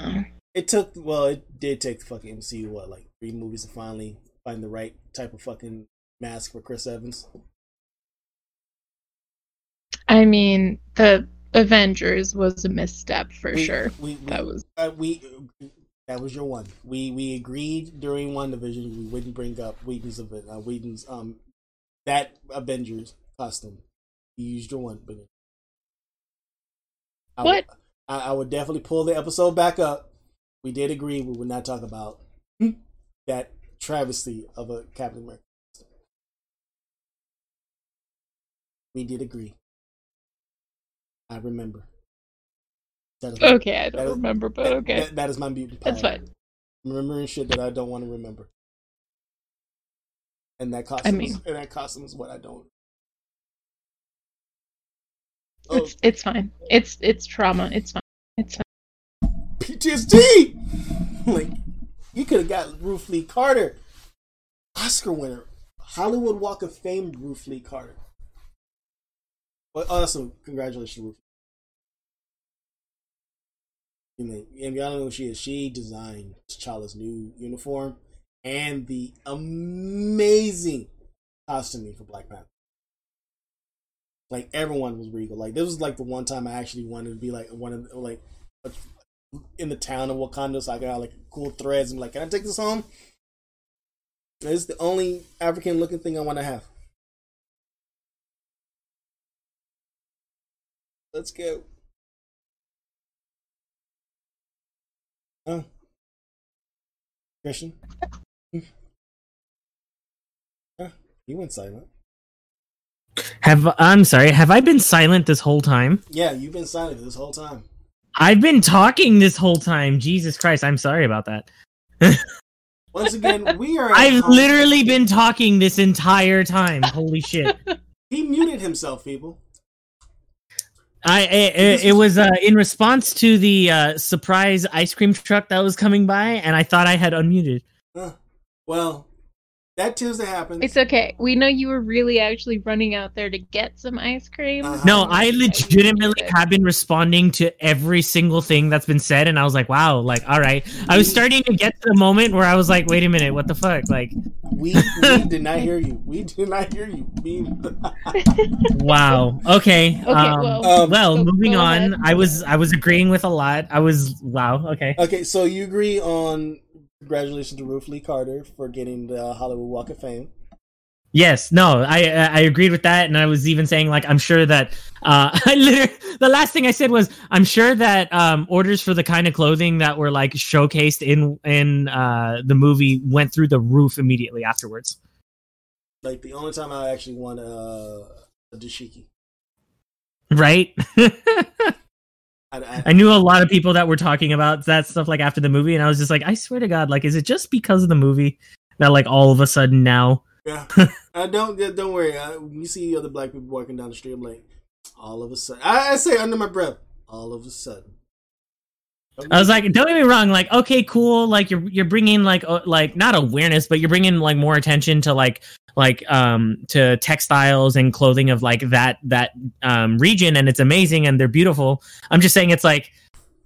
It took well, it did take the fucking MCU what like three movies to finally find the right type of fucking mask for Chris Evans. I mean, the Avengers was a misstep for We- sure. We, we, That was uh, we that was your one. We we agreed during WandaVision we wouldn't bring up Whedon's. Uh, Whedon's um that Avengers costume. You used your one, but I What? I, I would definitely pull the episode back up. We did agree we would not talk about hmm. that travesty of a Captain America. We did agree. I remember. That is- okay. I don't is- remember, but that- okay, that- that is my mutant power. that's fine. Remembering shit that I don't want to remember. And that costume, is, mean- and that costume is what I don't. Oh, It's it's fine. It's it's trauma. It's fine. It's fine. PTSD. like you could have got Ruth Lee Carter, Oscar winner, Hollywood Walk of Fame Ruth Lee Carter. But oh, also, congratulations, Ruth. You know, and y'all know who she is. She designed T'Challa's new uniform and the amazing costuming for Black Panther. Like everyone was regal. Like this was like the one time I actually wanted to be like one of like in the town of Wakanda, so I got like cool threads. I'm like, can I take this home? It's the only African looking thing I want to have. Let's go. Oh, Christian. Ah, you went silent. Have I'm sorry. Have I been silent this whole time? Yeah, you've been silent this whole time. I've been talking this whole time. Jesus Christ, I'm sorry about that. Once again, we are. I've home. literally been talking this entire time. Holy shit. He muted himself, people. I it, it was uh, in response to the uh, surprise ice cream truck that was coming by, and I thought I had unmuted. Uh, well, that tends to happen. It's okay. We know you were really actually running out there to get some ice cream. Uh-huh. No, I legitimately have been responding to every single thing that's been said, and I was like, "Wow!" Like, all right. I was starting to get to the moment where I was like, "Wait a minute, what the fuck?" Like, we, we did not hear you. We did not hear you. We, wow. Okay. Okay, um, well, Um, well, go- moving on. ahead. I was I was agreeing with a lot. I was wow. Okay. okay, so you agree on congratulations to Ruth Lee Carter for getting the Hollywood Walk of Fame. Yes, no, I I agreed with that, and I was even saying like I'm sure that uh, I literally the last thing I said was I'm sure that um, orders for the kind of clothing that were like showcased in in uh, the movie went through the roof immediately afterwards. Like the only time I actually won a, a dashiki. Right? I, I, I knew a lot of people that were talking about that stuff like after the movie, and I was just like, I swear to God, like, is it just because of the movie that like all of a sudden now? yeah. I uh, don't yeah, don't worry. I, when you see other black people walking down the street, I'm like, all of a sudden, I, I say under my breath, all of a sudden. I was like, don't get me wrong, like, okay, cool, like you're you're bringing like uh, like not awareness, but you're bringing like more attention to like like um to textiles and clothing of like that that um region, and it's amazing and they're beautiful. I'm just saying it's like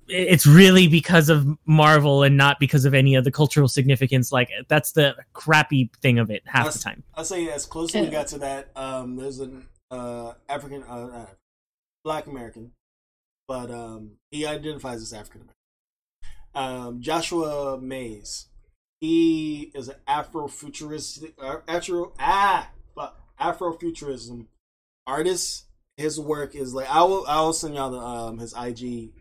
it's really because of Marvel and not because of any of the cultural significance. Like that's the crappy thing of it half the time. I'll say as close as we got to that. Um, there's an uh, African, uh, uh, Black American, but um, he identifies as African American. Um, Joshua Mays. He is an Afrofuturistic, uh, Afro ah, Afrofuturism artist. His work is like I will I will send y'all the um his IG.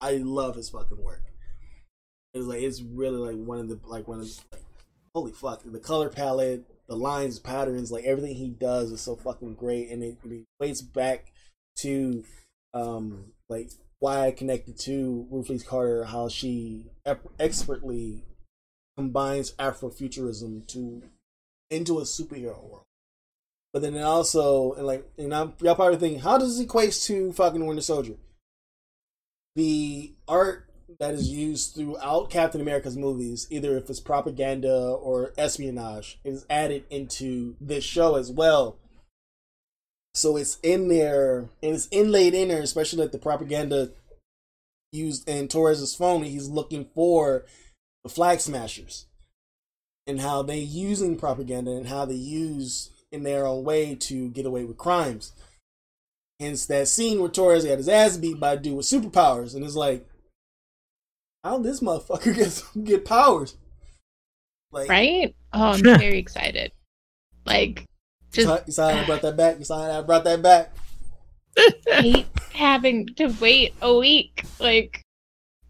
I love his fucking work. It's like it's really like one of the like one of the, like holy fuck the color palette the lines patterns like everything he does is so fucking great and it, it back to um like why i connected to ruth lee carter how she expertly combines afrofuturism to into a superhero world but then also and like and I'm, y'all probably thinking how does this equate to fucking winter soldier the art that is used throughout Captain America's movies, either if it's propaganda or espionage, is added into this show as well. So it's in there, and it's inlaid in there, especially like the propaganda used in Torres's phone. He's looking for the flag smashers and how they using propaganda and how they use in their own way to get away with crimes. Hence that scene where Torres got his ass beat by a dude with superpowers, and it's like, how this motherfucker get get powers? Like, right? Oh, I'm very excited. Like, you just saw, you saw how I brought that back. You saw how I brought that back. hate having to wait a week. Like,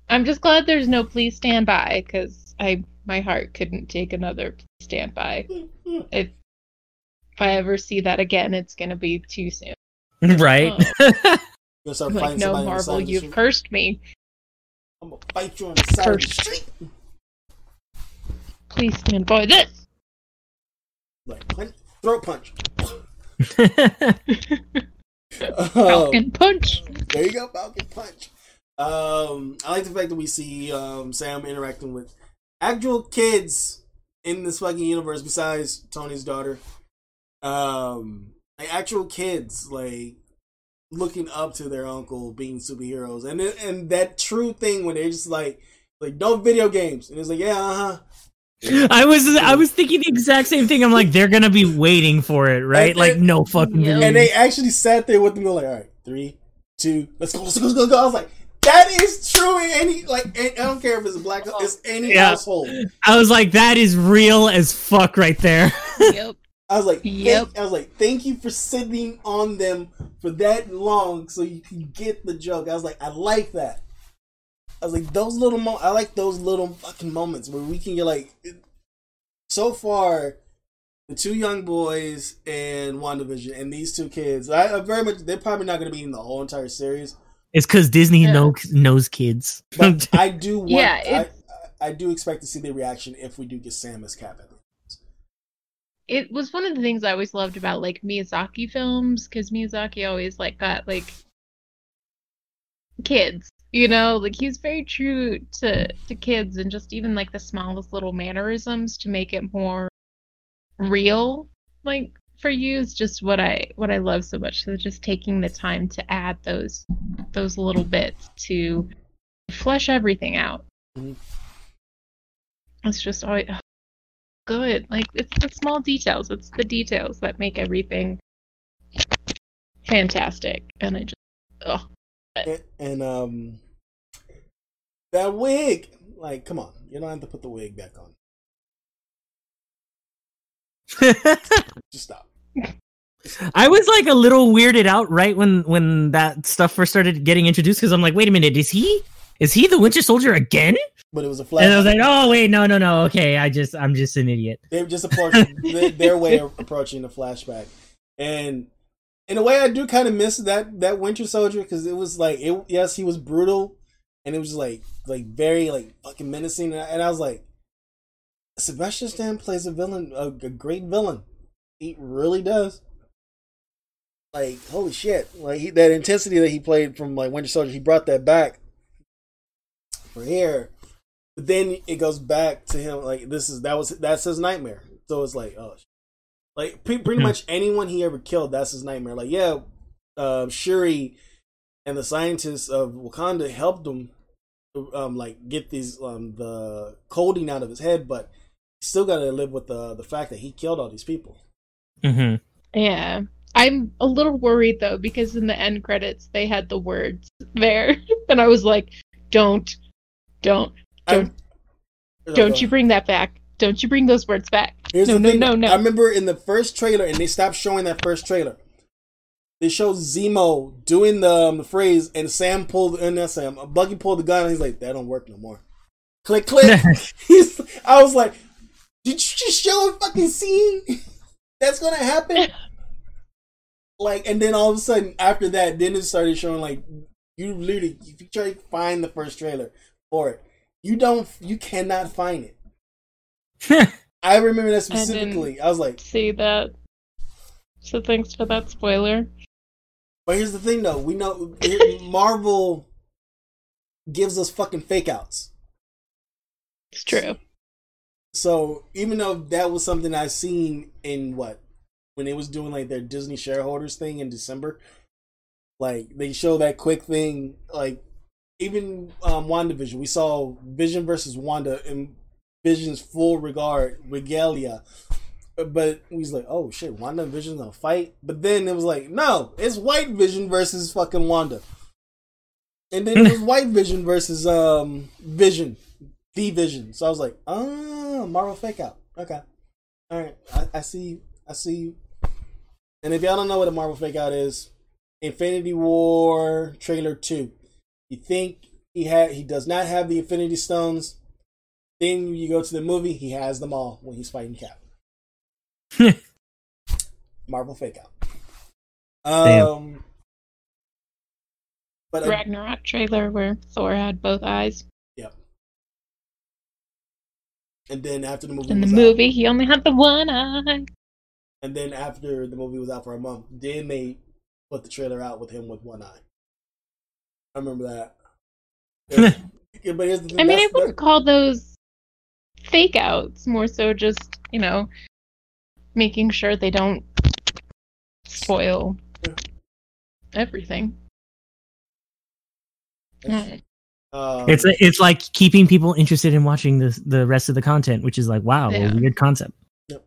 I'm just glad there's no please stand by because I my heart couldn't take another please stand by. If if I ever see that again, it's gonna be too soon. right? Oh, You'll start like, no, somebody on the side Marvel, you've street. cursed me. I'm gonna fight you on the side of the street. Please stand by this. Like punch, throat punch. Um, Falcon punch. There you go, Falcon Punch. Um, I like the fact that we see um, Sam interacting with actual kids in this fucking universe besides Tony's daughter. Um, like actual kids, like looking up to their uncle being superheroes, and and that true thing when they're just like, like no video games, and it's like, yeah, uh huh. I was I was thinking the exact same thing. I'm like, they're gonna be waiting for it, right? And- Like, and- no fucking. Yeah. And they actually sat there with them, like, all right, three, two, let's go, let's go, let's go, let's go. I was like, that is true in any like. I don't care if it's a black, oh. it's any Yeah. household. I was like, that is real as fuck right there. Yep. I was like, Yep. I was like, thank you for sitting on them for that long so you can get the joke. I was like, I like that. I was like, those little mo- I like those little fucking moments where we can get like. it- so far, the two young boys and WandaVision and these two kids, I, I very much. They're probably not going to be in the whole entire series, It's because Disney Yeah. knows knows kids. but I do want. Yeah, I, I do expect to see the reaction if we do get Sam as Cap. at It was one of the things I always loved about like Miyazaki films because Miyazaki always like got like kids. You know, like he's very true to to kids and just even like the smallest little mannerisms to make it more real. Like for you is just what I what I love so much. So just taking the time to add those those little bits to flesh everything out. Mm-hmm. It's just always oh, good. Like it's the small details. It's the details that make everything fantastic. And I just oh. And, and um, that wig. Like, come on, you don't have to put the wig back on. just stop. I was like a little weirded out right when when that stuff first started getting introduced because I'm like, wait a minute, is he is he the Winter Soldier again? But it was a flash. And I was like, oh wait, no, no, no. Okay, I just I'm just an idiot. They just approaching their way of approaching the flashback, and in a way, I do kind of miss that that Winter Soldier because it was like, it, yes, he was brutal, and it was like like very like fucking menacing, and I, and I was like, Sebastian Stan plays a villain, a, a great villain. He really does like holy shit like he, that intensity that he played from like winter soldier he brought that back for here. But then it goes back to him like this is that was that's his nightmare. So it's like oh, like pretty, pretty hmm. much anyone he ever killed, that's his nightmare. Like yeah, uh, Shuri and the scientists of Wakanda helped him um like get these um the coding out of his head, but still got to live with the the fact that he killed all these people. Mm-hmm. Yeah. I'm a little worried though because in the end credits they had the words there, and I was like, "Don't don't don't I'm, don't you bring that back. Don't you bring those words back. Here's no, no, thing. no, no. I remember in the first trailer, and they stopped showing that first trailer. They showed Zemo doing the, um, the phrase, and Sam pulled, and that Sam, Bucky pulled the gun, and he's like, "That don't work no more." Click, click. he's, I was like, "Did you just show a fucking scene? That's gonna happen?" like, and then all of a sudden, after that, then it started showing like you literally, if you try to find the first trailer, for it. You don't. You cannot find it. I remember that specifically. I, I was like, see that. So thanks for that spoiler. But here's the thing, though. We know Marvel gives us fucking fake outs. It's true. So even though that was something I seen in what when they was doing like their Disney shareholders thing in December, like they show that quick thing like even um, WandaVision, we saw Vision versus Wanda in Vision's full regard regalia. But we was like, oh shit, Wanda and Vision gonna fight. But then it was like, no, it's White Vision versus fucking Wanda. And then it was White Vision versus um Vision, the Vision. So I was like, oh, Marvel fake out. Okay, all right, I, I see, I see you. And if y'all don't know what a Marvel fake out is, Infinity War trailer two. You think he had he does not have the Infinity Stones. Then you go to the movie, he has them all when he's fighting Cap. Marvel fake out. Um, Damn. But uh, Ragnarok trailer where Thor had both eyes. Yep. And then after the movie, in the movie, out, he only had the one eye. And then after the movie was out for a month, then they put the trailer out with him with one eye. I remember that. Yeah. but here's the thing, I mean, I wouldn't call those fake outs. More so, just you know, making sure they don't spoil yeah. everything. Um, it's it's like keeping people interested in watching the the rest of the content, which is like wow, yeah. a weird concept. Yep.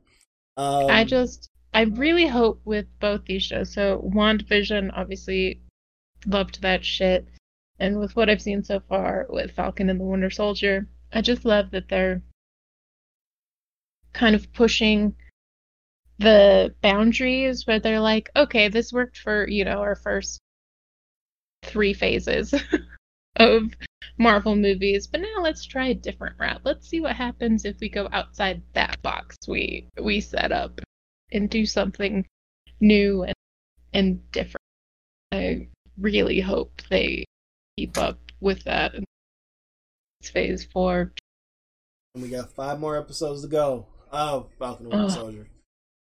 Um, I just I really hope with both these shows. So WandaVision, obviously, loved that shit. And with what I've seen so far with Falcon and the Winter Soldier, I just love that they're kind of pushing the boundaries where they're like, okay, this worked for, you know, our first three phases of Marvel movies, but now let's try a different route. Let's see what happens if we go outside that box we we set up and do something new and, and different. I really hope they keep up with that. It's phase four. And we got five more episodes to go. Oh, Falcon and Winter Soldier.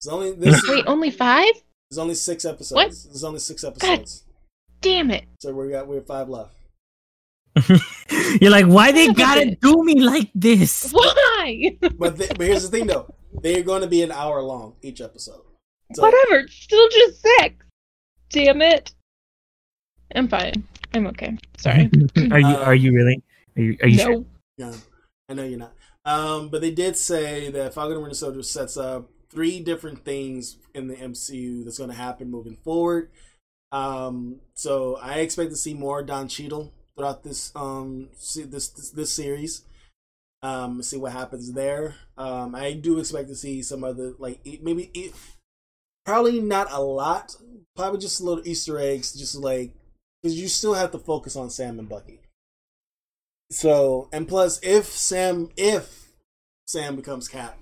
It's only this. Wait, only five? There's only six episodes. What? There's only six episodes. God damn it! So we got we have five left. You're like, why they gotta do me like this? Why? But, th- but here's the thing, though. They're going to be an hour long each episode. So, Whatever. It's still just six. Damn it. I'm fine. I'm okay. Sorry. are you? Are you really? Are you? Are you? no. Sure? Yeah, I know you're not. Um, but they did say that Falcon and Winter Soldier sets up three different things in the MCU that's going to happen moving forward. Um, so I expect to see more Don Cheadle throughout this um this this, this series. Um, see what happens there. Um, I do expect to see some other like maybe e- probably not a lot, probably just a little Easter eggs, just like because you still have to focus on Sam and Bucky. So and plus, if Sam if Sam becomes Cap,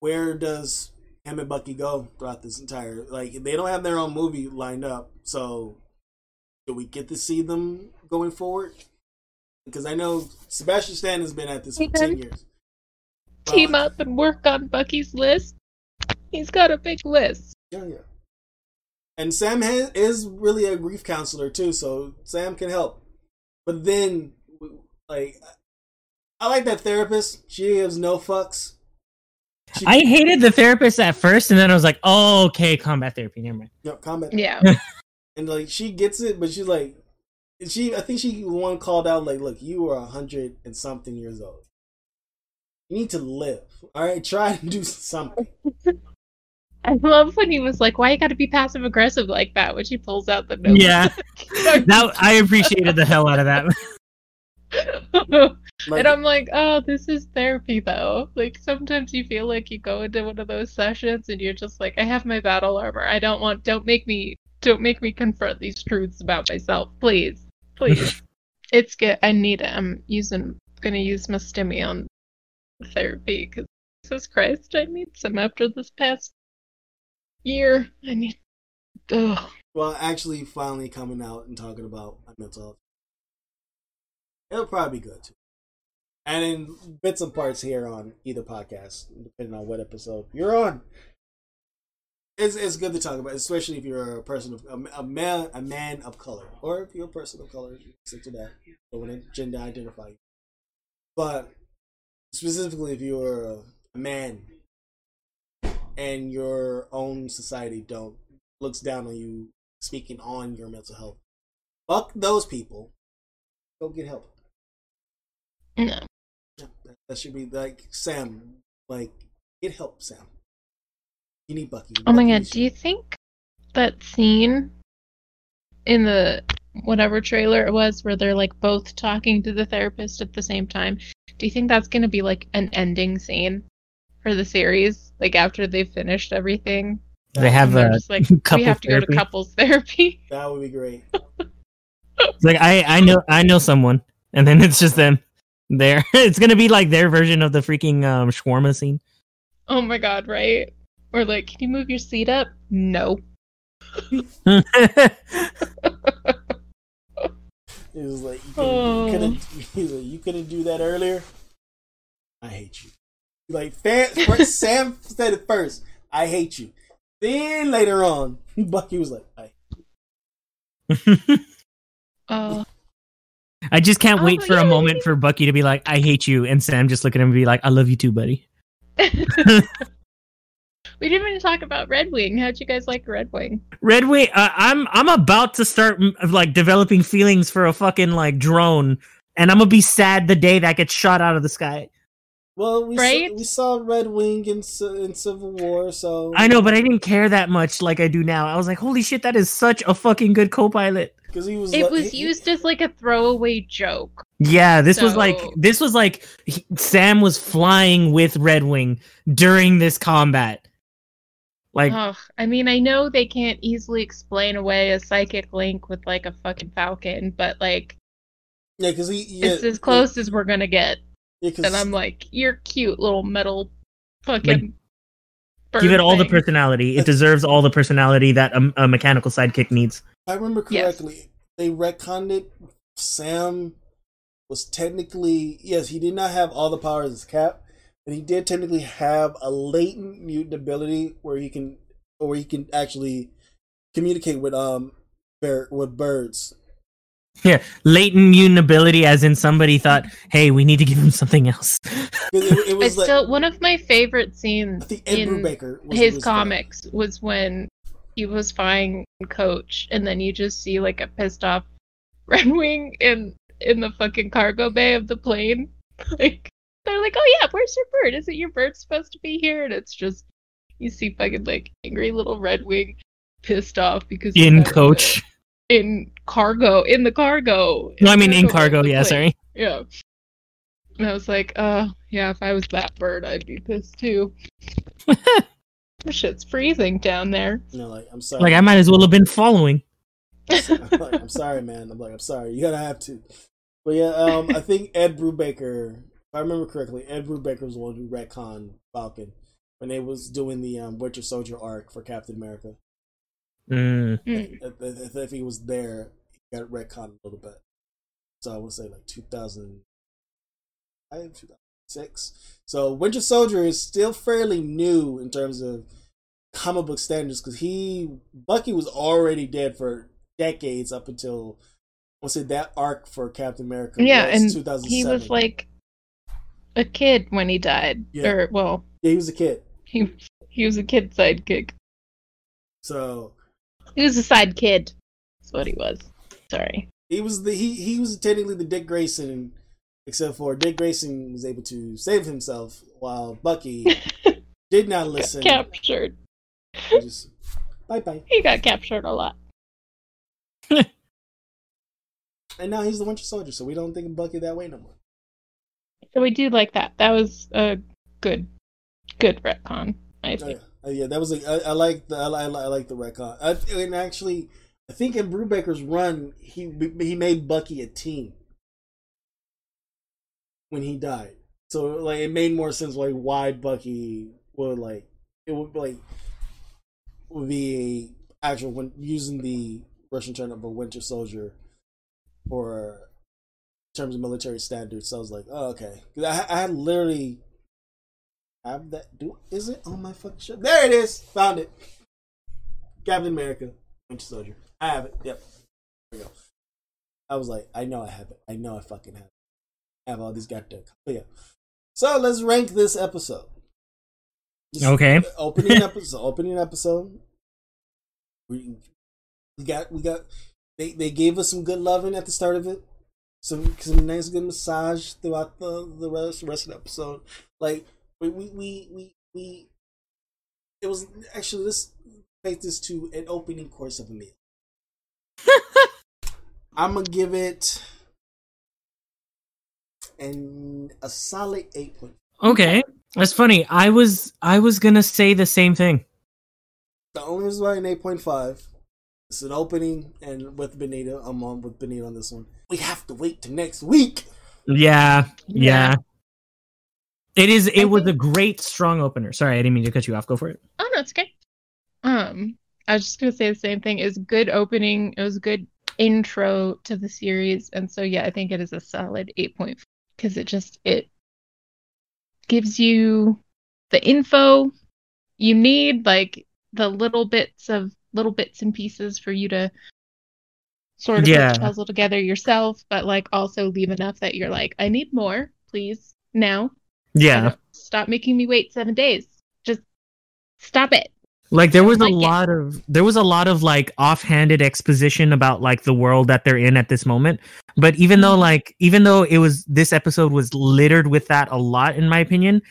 where does him and Bucky go throughout this entire like they don't have their own movie lined up, so do we get to see them going forward? Because I know Sebastian Stan has been at this for ten years. Team up and work on Bucky's list. He's got a big list. Yeah, yeah. And Sam ha- is really a grief counselor too, so Sam can help. But then, like, I like that therapist. She gives no fucks. She, I hated the therapist at first, and then I was like, oh, okay, combat therapy. Never mind. Yep, combat. Yeah. And like she gets it, but she's like, she. I think she one called out like, look, you are a hundred and something years old. You need to live. All right, try to do something. I love when he was like, "Why you got to be passive aggressive like that?" When she pulls out the note. Yeah, that I appreciated the hell out of that. Like, and I'm like, "Oh, this is therapy, though." Like sometimes you feel like you go into one of those sessions and you're just like, "I have my battle armor. I don't want. Don't make me. Don't make me confront these truths about myself, please, please." it's good. I need it. I'm using. Gonna use my stimmy on therapy because Jesus Christ, I need some after this past year. I need. Ugh. well, actually, finally coming out and talking about my mental health. It'll probably be good too. And in bits and parts here on either podcast, depending on what episode you're on. It's, it's good to talk about, especially if you're a person of a, a man a man of color, or if you're a person of color, stick to that. Don't want to gender identify you. But specifically, if you're a, a man and your own society don't looks down on you speaking on your mental health, fuck those people. Go get help. No. Yeah, that, that should be like Sam. Like, get help, Sam. You need Bucky. Oh my god, do you think that scene in the whatever trailer it was where they're like both talking to the therapist at the same time? Do you think that's going to be like an ending scene for the series? Like after they've finished everything? They have And a just like, couple we have to therapy. go to couples therapy. That would be great. Like I I know I know someone, and then it's just them there. it's gonna be like their version of the freaking um, shawarma scene. oh my god, right? Or like, can you move your seat up? No. It was like you couldn't, Oh. you like, you couldn't do that earlier. I hate you. Like fan, Sam said it first. I hate you. Then later on, Bucky was like, I. Oh, I just can't Oh, wait for yeah. a moment for Bucky to be like, "I hate you," and Sam just look at him and be like, "I love you too, buddy." we didn't even talk about Red Wing. How'd you guys like Red Wing? Red Wing, uh, I'm I'm about to start like developing feelings for a fucking like drone, and I'm gonna be sad the day that gets shot out of the sky. Well, we Right? saw, we saw Red Wing in in Civil War, so I know, but I didn't care that much like I do now. I was like, "Holy shit, that is such a fucking good co-pilot." Because he was It like- was he- used as like a throwaway joke. Yeah, this was like this was like he- Sam was flying with Red Wing during this combat. Like, Ugh, I mean, I know they can't easily explain away a psychic link with like a fucking falcon, but like yeah, because he yeah, it's as close as we're gonna get. Yeah, 'cause- And I'm like, you're cute little metal fucking. bird give it all the personality. It deserves all the personality that a, a mechanical sidekick needs. I remember Yes. correctly, they retconned it. Sam was technically yes, he did not have all the powers as Cap, but he did technically have a latent mutant ability where he can, or he can actually communicate with um, bear, with birds. Yeah, latent mutant ability, as in somebody thought, "Hey, we need to give him something else." It, it was It's like, still one of my favorite scenes think in Brubaker was his was comics was when he was flying coach and then you just see like a pissed off Red Wing in in the fucking cargo bay of the plane. Like they're like, Oh yeah, where's your bird? Isn't your bird supposed to be here? And it's just you see fucking like angry little Red Wing pissed off because In coach, in cargo in the cargo. no, I mean in cargo. Yeah, plane. sorry. Yeah. And I was like, uh, yeah, if I was that bird, I'd be pissed too. this shit's freezing down there. You know, like I'm sorry. Like I might as well have been following. I'm, like, I'm sorry, man. I'm like, I'm sorry. You gotta have to. But yeah, um, I think Ed Brubaker, if I remember correctly, Ed Brubaker was the one who retconned Falcon when they was doing the um, Winter Soldier arc for Captain America. Mm. Mm. If, if, if he was there, he got retconned a little bit. So I would say like 2005, 2006. So Winter Soldier is still fairly new in terms of comic book standards because he Bucky was already dead for decades up until I want to say that arc for Captain America. Yeah, and 2007. he was like a kid when he died. Yeah. Or well, yeah, he was a kid. he he was a kid sidekick. So He was a side kid. That's what he was. Sorry. he was the he he was technically the Dick Grayson, except for Dick Grayson was able to save himself while Bucky did not listen. Captured. Just bye bye. He got captured a lot. And now he's the Winter Soldier, so we don't think of Bucky that way no more. So we do like that. That was a good good retcon, I Oh, think. yeah. Uh, yeah, that was a, I, I like the I, I, I like the retcon. I, and actually, I think in Brubaker's run, he he made Bucky a team when he died. So like it made more sense like why Bucky would like it would like would be a actual when using the Russian term of a Winter Soldier for terms of military standards. So I was like, oh okay, 'Cause I, I had literally have that. Do is it on my fucking show? There it is. Found it. Captain America, Winter Soldier. I have it. Yep. There we go. I was like, I know I have it. I know I fucking have it. I have all these goddamn. But yeah. So let's rank this episode. This Okay. Opening episode. opening episode. We, we got we got they they gave us some good loving at the start of it. Some some nice good massage throughout the the rest rest of the episode. Like we we we we, we it was actually let's take this to an opening course of a meal. I'm gonna give it and a solid eight point. Okay, that's funny. I was I was gonna say the same thing. The only reason why an eight point five. It's an opening, and with Benita, I'm on with Benita on this one. We have to wait to next week. Yeah, yeah. Yeah. It is. It I was think- a great strong opener. Sorry, I didn't mean to cut you off. Go for it. Oh no, it's okay. Um, I was just gonna say the same thing. It was good opening. It was good intro to the series, and so yeah, I think it is a solid eight point because it just it gives you the info you need, like the little bits of little bits and pieces for you to sort of Yeah. put puzzle together yourself, but like also leave enough that you're like, I need more, please, now. Yeah, Stop making me wait seven days. Just stop it. Like there was a like it. lot of there was a lot of like offhanded exposition about like the world that they're in at this moment. But even though Mhm. like even though it was this episode was littered with that a lot, in my opinion,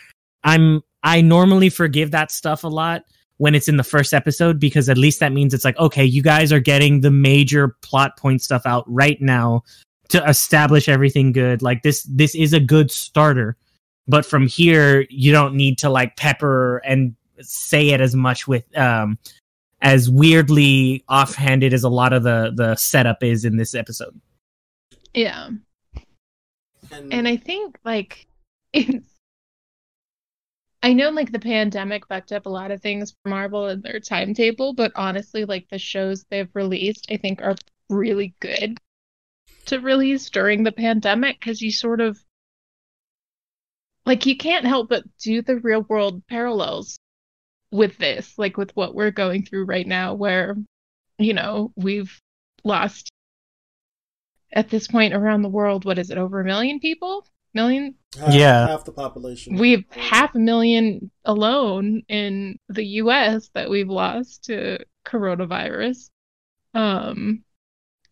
I'm I normally forgive that stuff a lot when it's in the first episode because at least that means it's like okay you guys are getting the major plot point stuff out right now to establish everything good like this this is a good starter but from here you don't need to like pepper and say it as much with um as weirdly offhanded as a lot of the the setup is in this episode Yeah. And, And I think like it's I know like the pandemic fucked up a lot of things for Marvel and their timetable, but honestly, like the shows they've released, I think are really good to release during the pandemic because you sort of like you can't help but do the real world parallels with this, like with what we're going through right now, where you know we've lost at this point around the world, what is it, over a million people? Million? Half, Yeah. half the population. We have half a million alone in the US that we've lost to coronavirus. Um,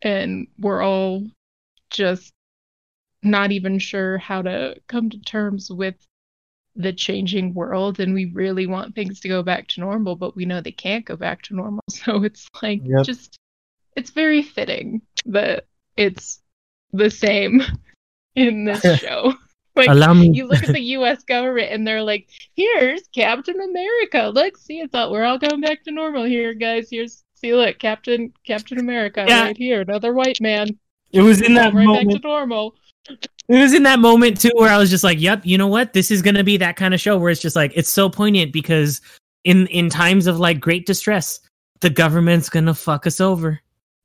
and we're all just not even sure how to come to terms with the changing world. And we really want things to go back to normal, but we know they can't go back to normal. So it's like Yep. just, it's very fitting that it's the same in this show. Like, Allow me. you look at the U.S. government and they're like, "Here's Captain America. Look, see, I thought we're all going back to normal here, guys. Here's see, look, Captain Captain America Yeah. right here, another white man. it was in that right back moment. to normal." It was in that moment too where I was just like, "Yep, you know what? This is gonna be that kind of show where it's just like it's so poignant because in in times of like great distress, the government's gonna fuck us over."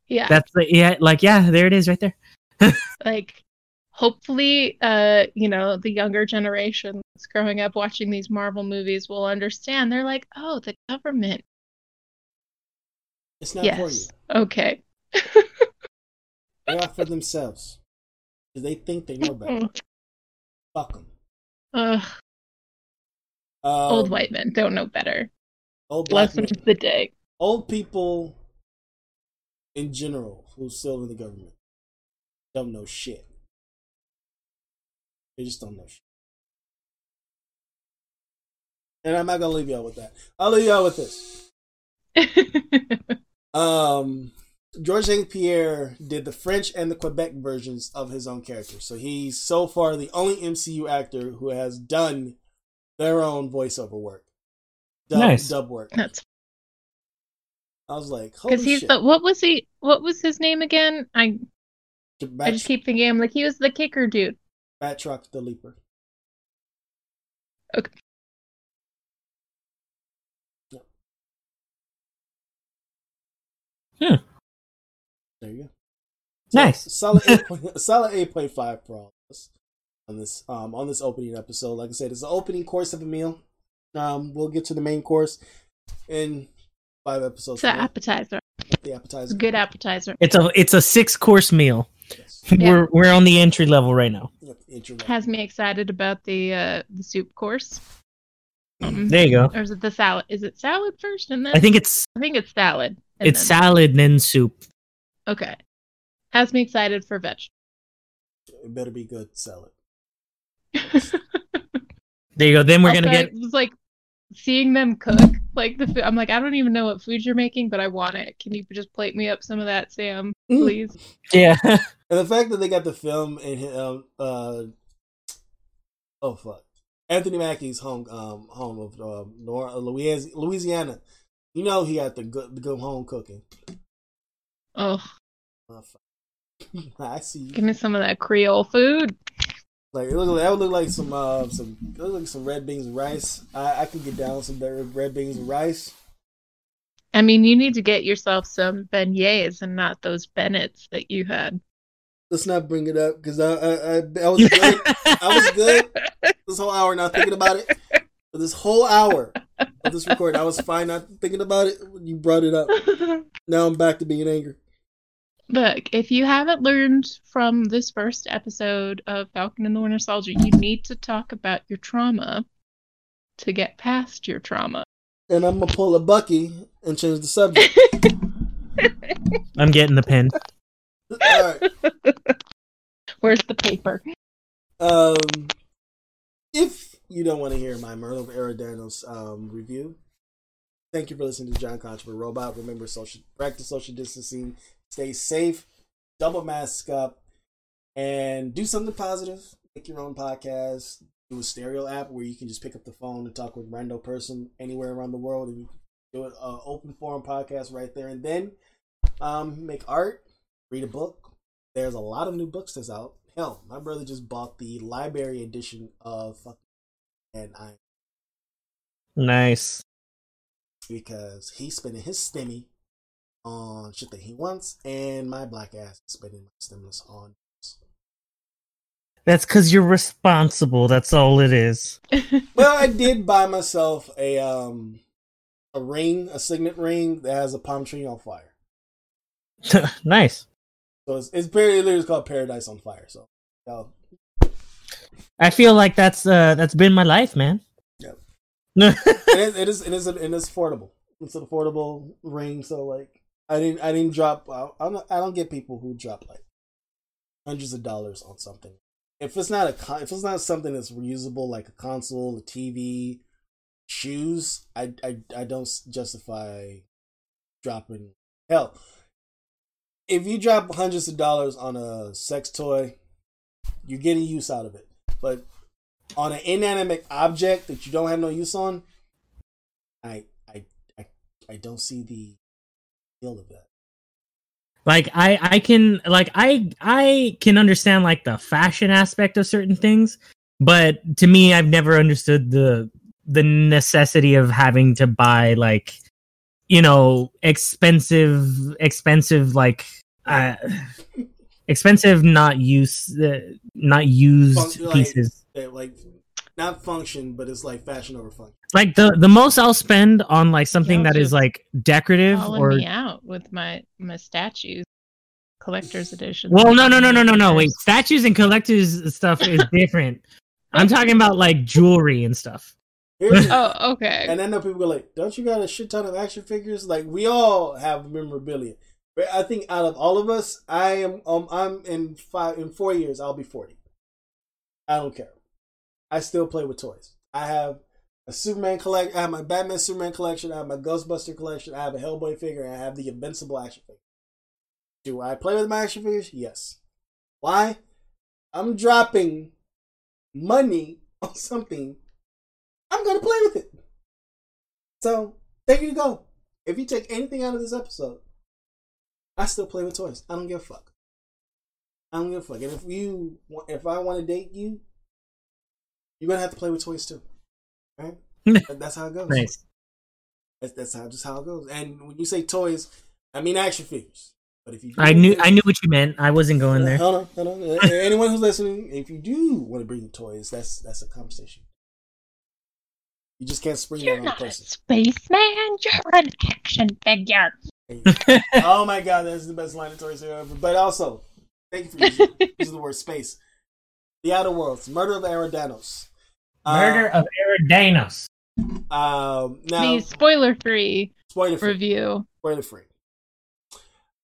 Yeah, That's the yeah, like yeah, there it is right there. like hopefully, uh, you know, the younger generation that's growing up watching these Marvel movies will understand. They're like, "Oh, the government. it's not for you. okay." They're out for themselves. 'Cause they think they know better. Fuck them. Ugh, old white men don't know better. Old Lesson men. of the day. Old people in general who's still in the government don't know shit. They just don't know shit. And I'm not gonna leave y'all with that. I'll leave y'all with this. Um, Georges St. Pierre did the French and the Quebec versions of his own character. So he's so far the only MCU actor who has done their own voiceover work. Dub, Nice. dub work. That's I was like, holy because he's shit. the what was he what was his name again? I Bat, I just keep thinking I'm like he was the kicker dude. Batroc the Leaper. Okay. Yep. Hmm. There you go. Nice. solid eight point, solid eight point five for all of us on this um on this opening episode. Like I said, it's the opening course of a meal. Um, we'll get to the main course in five episodes. It's an from now. appetizer. the It's appetizer. good appetizer. It's a it's a six course meal. Yes. Yeah. We're we're on the entry level right now. Yep, intro. Has me excited about the uh the soup course. Um, There you go. or is it the salad? Is it salad first and then I think it's I think it's salad. it's then- salad then soup. Okay. Has me excited for veg. It better be good salad. There you go. Then we're gonna Also, get It was like seeing them cook like the food. I'm like I don't even know what food you're making, but I want it. Can you just plate me up some of that, Sam, Mm. please? yeah. And the fact that they got the film in um uh oh fuck Anthony Mackie's home um home of um Nor- Louisiana, you know he got the good the good home cooking. Oh. I see. you. give me some of that Creole food. Like it look that would look like some uh some look like some red beans and rice. I I could get down with some red red beans and rice. I mean, you need to get yourself some beignets and not those Bennetts that you had. Let's not bring it up because I, I I I was good. I was good this whole hour not thinking about it. For this whole hour of this recording, I was fine not thinking about it. when You brought it up. Now I'm back to being angry. Look, if you haven't learned from this first episode of Falcon and the Winter Soldier, you need to talk about your trauma to get past your trauma. And I'm gonna pull a Bucky and change the subject. I'm getting the pen. All right. Where's the paper? Um, if you don't want to hear my Murder of Eridanos um, review, thank you for listening to John Controver Robot. Remember, social practice social distancing, stay safe, double mask up, and do something positive. Make your own podcast. Do a stereo app where you can just pick up the phone and talk with a random person anywhere around the world, and you can do an uh, open forum podcast right there and then. Um, make art, read a book. There's a lot of new books that's out. Hell, my brother just bought the library edition of and I Nice. because he's spending his stimmy on shit that he wants, and my black ass is spending my stimulus on. That's because you're responsible. That's all it is. Well, I did buy myself a um a ring, a signet ring that has a palm tree on fire. nice. So it's it's very literally called Paradise on Fire. So, you I feel like that's uh that's been my life, man. Yep. yeah. it is it is it is, it is affordable. It's an affordable ring. So like I didn't I didn't drop. I, don't I don't get people who drop like hundreds of dollars on something. If it's not a if it's not something that's reusable like a console, a TV, shoes, I I I don't justify dropping. Hell, if you drop hundreds of dollars on a sex toy, you're getting use out of it. But on an inanimate object that you don't have no use on, I I I, I don't see the of that. Like I I can like I I can understand like the fashion aspect of certain things, but to me I've never understood the the necessity of having to buy like you know expensive expensive like uh expensive not use uh, not used Fun- pieces That like not function, but it's like fashion over function. like the the most i'll spend on like something Y'all that is like decorative or me out with my my statues, collector's edition. well no no no no no no wait statues and collectors stuff is different i'm talking about like jewelry and stuff Here's- Oh, okay. and I know people go like, "Don't you got a shit ton of action figures?" Like we all have memorabilia, but I think out of all of us, I am um I'm in five in four years I'll be forty. I don't care. I still play with toys. I have a Superman collect. I have my Batman Superman collection. I have my Ghostbuster collection. I have a Hellboy figure. I have the Invincible action figure. Do I play with my action figures? Yes. Why? I'm dropping money on something. I'm gonna play with it. So there you go. If you take anything out of this episode, I still play with toys. I don't give a fuck. I don't give a fuck. And if you, if I want to date you, you're gonna have to play with toys too, right? That's how it goes. nice That's that's how just how it goes. And when you say toys, I mean action figures. But if you, do i knew i knew what you meant i wasn't going there Hold on, hold on. Anyone who's listening, if you do want to bring toys, that's that's a conversation. You just can't spring You're that on not a person. spaceman. You're an action figure. oh my god, that's the best line of toys ever. But also, thank you for using, using the word space. The Outer Worlds, Murder of Eridanos. Murder of eridanos Um, now, the spoiler-free spoiler free. review. Spoiler free.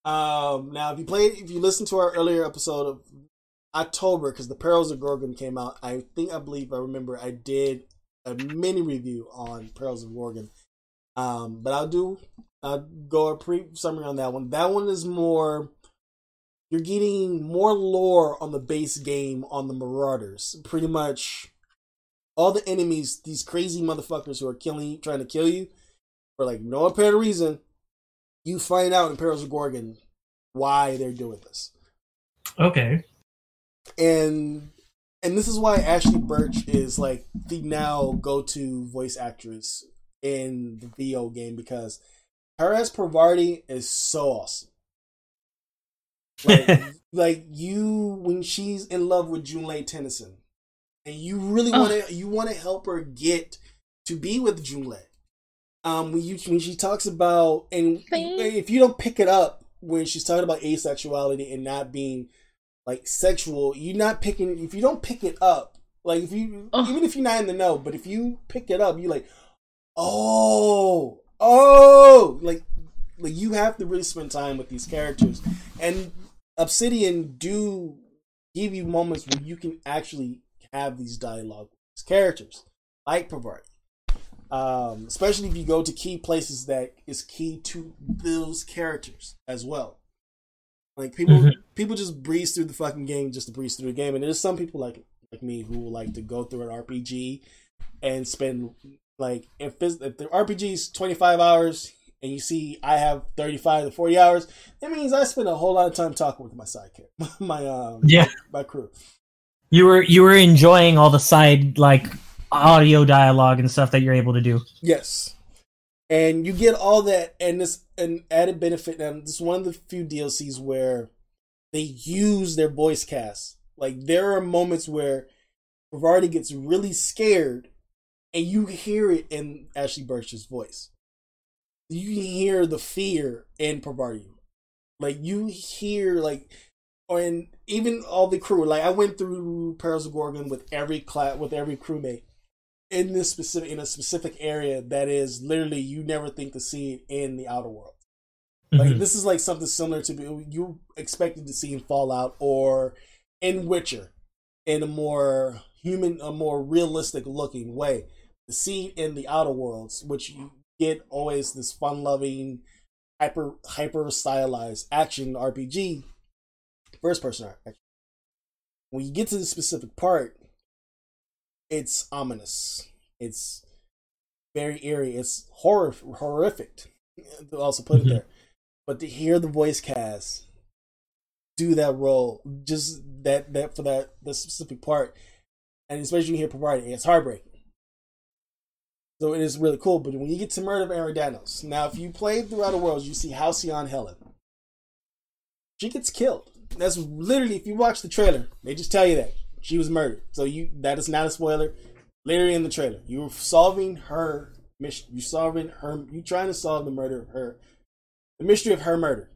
Um, now, if you played, if you listened to our earlier episode of October, because the Perils of Gorgon came out, I think I believe I remember I did a mini review on Perils of Gorgon. Um, but I'll do I'll go a pre summary on that one. That one is more you're getting more lore on the base game on the Marauders. Pretty much all the enemies, these crazy motherfuckers who are killing you, trying to kill you for like no apparent reason. You find out in Perils of Gorgon why they're doing this okay and and this is why Ashly Burch is like the now go-to voice actress in the VO game because her as Parvati is so awesome. Like, like you when she's in love with Junlei Tennyson, and you really want to you want to help her get to be with Junlei. Um, when you when she talks about and if you don't pick it up when she's talking about asexuality and not being like sexual, you're not picking if you don't pick it up, like if you Ugh. even if you're not in the know, but if you pick it up, you're like, oh, oh, like like you have to really spend time with these characters. And Obsidian do give you moments where you can actually have these dialogue with these characters, like Parvati. Um, especially if you go to key places that is key to those characters as well. Like people, Mhm. people just breeze through the fucking game just to breeze through the game, and there's some people like like me who will like to go through an RPG and spend like if, if the RPG is 25 hours and you see I have 35 to 40 hours, that means I spend a whole lot of time talking with my sidekick, my um, Yeah. my crew. You were you were enjoying all the side like audio dialogue and stuff that you're able to do Yes. And you get all that and this an added benefit and this is one of the few DLCs where they use their voice cast. Like there are moments where Parvati gets really scared and you hear it in Ashly Burch's voice. You can hear the fear in Parvati. Like you hear like and even all the crew. Like I went through Perils of Gorgon with every class with every crewmate in this specific in a specific area that is literally you never think to see it in the outer world. Like Mhm. this is like something similar to you expected to see in Fallout or in Witcher in a more human, a more realistic looking way. To see in the outer worlds, which you get always this fun loving, hyper hyper stylized action RPG, first person action. When you get to the specific part, it's ominous. It's very eerie. It's horror horrific. To also put Mhm. it there, but to hear the voice cast do that role, just that that for that the specific part, and especially you hear providing, it's heartbreaking. So it is really cool. But when you get to Murder of Eridanos, now if you play throughout the worlds, you see Halcyon Helen. She gets killed. That's literally if you watch the trailer, they just tell you that she was murdered. So you that is not a spoiler. Literally in the trailer, you're solving her mission. You solving her. You trying to solve the murder of her, the mystery of her murder.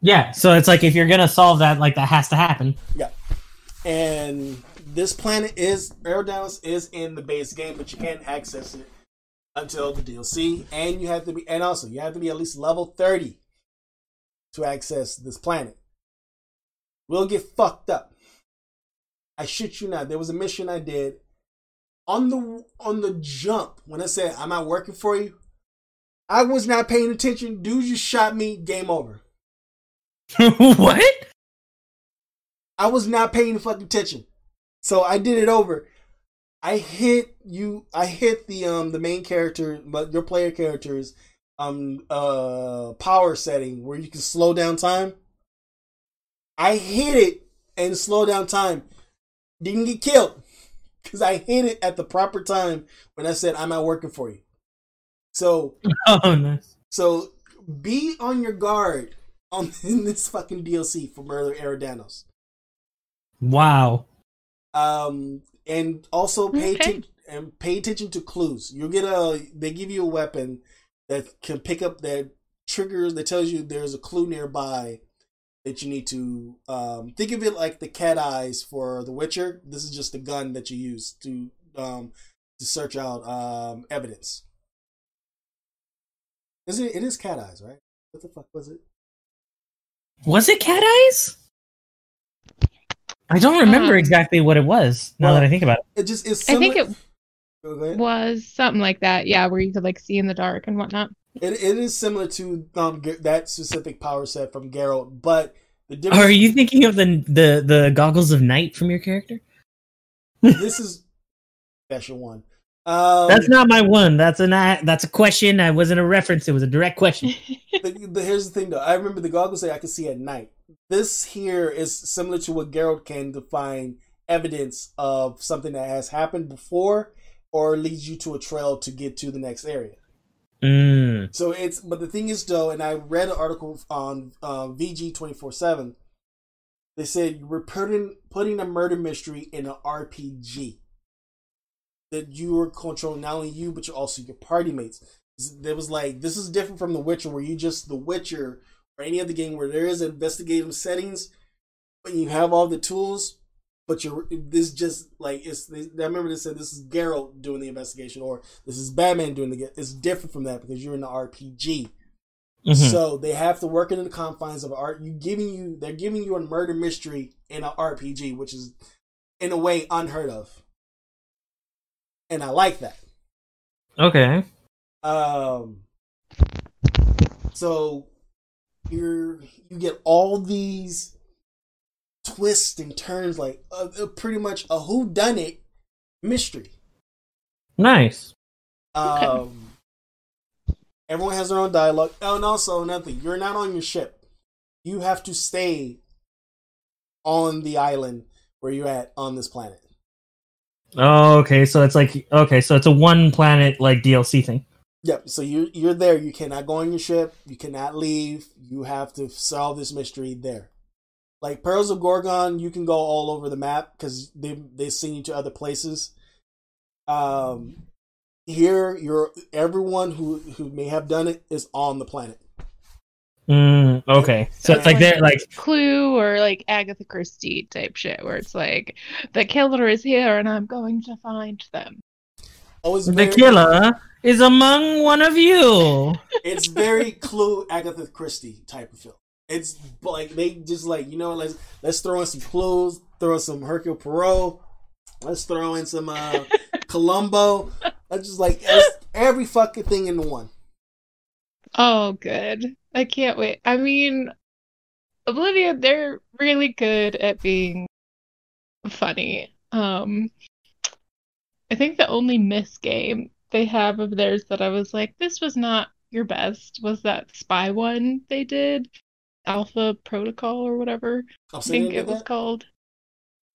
Yeah, so it's like if you're gonna solve that, like that has to happen. Yeah. And this planet is Eridanos is in the base game, but you can't access it until the DLC. And you have to be and also you have to be at least level 30 to access this planet. We'll get fucked up. I shit you not. There was a mission I did on the on the jump when I said I'm not working for you. I was not paying attention. Dude just shot me. Game over. what? I was not paying fucking attention. So I did it over. I hit you I hit the um the main character but your player character's um uh power setting where you can slow down time. I hit it and slow down time. Didn't get killed. Cause I hit it at the proper time when I said I'm not working for you. So Oh, nice. so be on your guard on in this fucking DLC for Murder Eridanos. Wow. Um, and also pay Okay. atten- and pay attention to clues. You'll get a they give you a weapon that can pick up that triggers that tells you there's a clue nearby that you need to um think of it like the cat eyes for The Witcher. This is just a gun that you use to um to search out um evidence. Is it it is cat eyes, right? What the fuck was it? Was it Cat Eyes? I don't remember Um, exactly what it was. Now well, that I think about it. It just is I think it was something like that. Yeah, where you could like see in the dark and whatnot. It, it is similar to um, that specific power set from Geralt, but the difference. Are you thinking of the the the goggles of night from your character? This is special one. Um, That's not my one. That's a that's a question. I wasn't a reference. It was a direct question. the, the, here's the thing though. I remember the goggles that I could see at night. This here is similar to what Geralt can to find evidence of something that has happened before, or leads you to a trail to get to the next area. Mm. So it's but the thing is though, and I read an article on uh, VG twenty four seven. They said we're putting putting a murder mystery in an RPG that you are controlling not only you but you're also your party mates. There was like this is different from The Witcher where you just The Witcher or any other game where there is investigative settings, but you have all the tools. But you're this just like it's. I remember they said this is Geralt doing the investigation, or this is Batman doing the. It's different from that because you're in the RPG. Mhm. So they have to work in the confines of art. You giving you they're giving you a murder mystery in an RPG, which is in a way unheard of. And I like that. Okay. Um so you're you get all these twists and turns like uh, uh, pretty much a who done it mystery. Nice. Um, everyone has their own dialogue. Oh, and also another thing, you're not on your ship. You have to stay on the island where you're at on this planet. Oh, okay. So it's like okay. So it's a one planet like DLC thing. Yep. So you you're there. You cannot go on your ship. You cannot leave. You have to solve this mystery there. Like Perils of Gorgon, you can go all over the map because they they send you to other places. Um, here, you're everyone who who may have done it is on the planet. Mm, okay, so it's like they're like Clue or like Agatha Christie type shit, where it's like the killer is here and I'm going to find them. It's the very, killer is among one of you. It's very Clue Agatha Christie type of film. It's like they just like you know let's let's throw in some clues, throw in some Hercule Poirot, let's throw in some uh, Columbo. That's just like every fucking thing into one. Oh, good. I can't wait. I mean, Oblivion, they're really good at being funny. Um, I think the only miss game they have of theirs that I was like, this was not your best was that spy one they did, Alpha Protocol or whatever. Obsidian I think it was that? called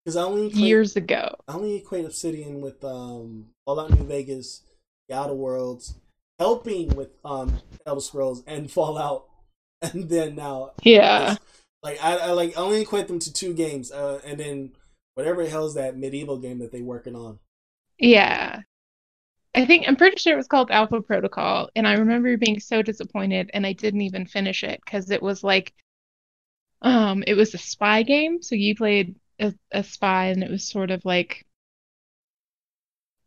Because I only equate, years ago. I only equate Obsidian with um All Fallout New Vegas, The Outer Worlds, helping with um Elder Scrolls and Fallout, and then now Yeah. like I, I like I only equate them to two games, uh, and then whatever the hell's that medieval game that they're working on. Yeah. I think I'm pretty sure it was called Alpha Protocol, and I remember being so disappointed, and I didn't even finish it because it was like, um, it was a spy game, so you played a, a spy, and it was sort of like,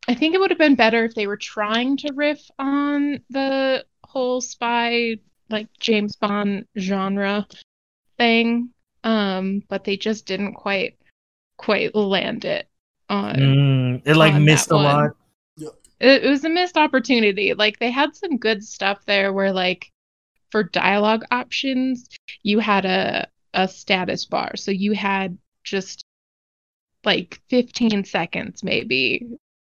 I think it would have been better if they were trying to riff on the whole spy, like James Bond genre thing, um, but they just didn't quite, quite land it on Mm, it like on missed a lot. It, it was a missed opportunity. Like they had some good stuff there where like for dialogue options, you had a a status bar. So you had just like 15 seconds maybe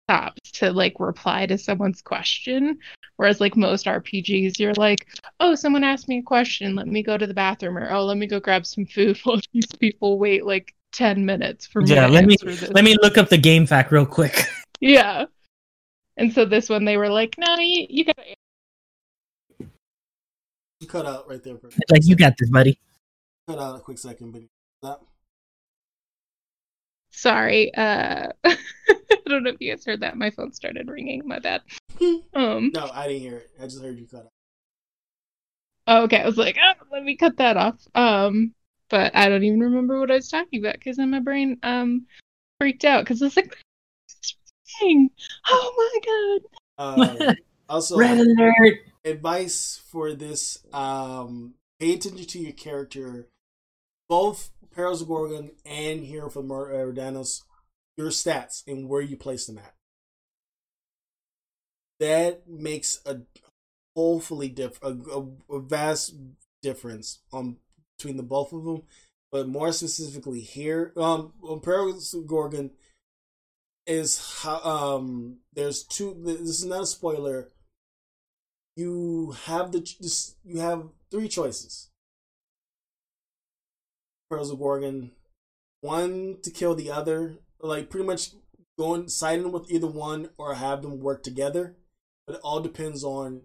tops to like reply to someone's question. Whereas like most RPGs, you're like, oh, someone asked me a question, let me go to the bathroom, or oh, let me go grab some food while these people wait like 10 minutes for me Yeah, to let me let me look up the game fact real quick. Yeah. And so this one they were like, no, you, you gotta You cut out right there. For like you got this, buddy. cut out a quick second, but that sorry. Uh I don't know if you guys heard that. My phone started ringing, my bad. Um no, I didn't hear it. I just heard you cut out. oh, okay, I was like, oh, let me cut that off. Um but I don't even remember what I was talking about because then my brain um freaked out because I was like thing. Oh my god. Uh, also, Red alert. advice for this: um, pay attention to your character. Both Perils of Gorgon and Hero from Eridanos, your stats and where you place them at. That makes a hopefully diff a, a, a vast difference on between the both of them. But more specifically here, um, on Perils of Gorgon is how um there's two. This is not a spoiler you have the this, you have three choices. Perils of Gorgon, one to kill the other, like pretty much going siding with either one or have them work together. But it all depends on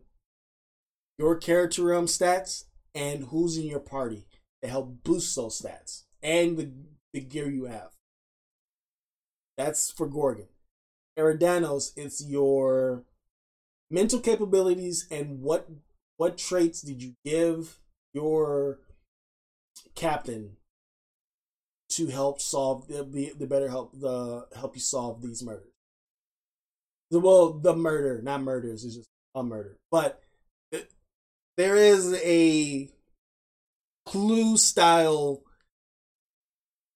your character realm stats and who's in your party to help boost those stats and the the gear you have. That's for Gorgon. Eridanos, it's your mental capabilities and what what traits did you give your captain to help solve the the, better help the help you solve these murders well the murder not murders is just a murder but it, there is a clue style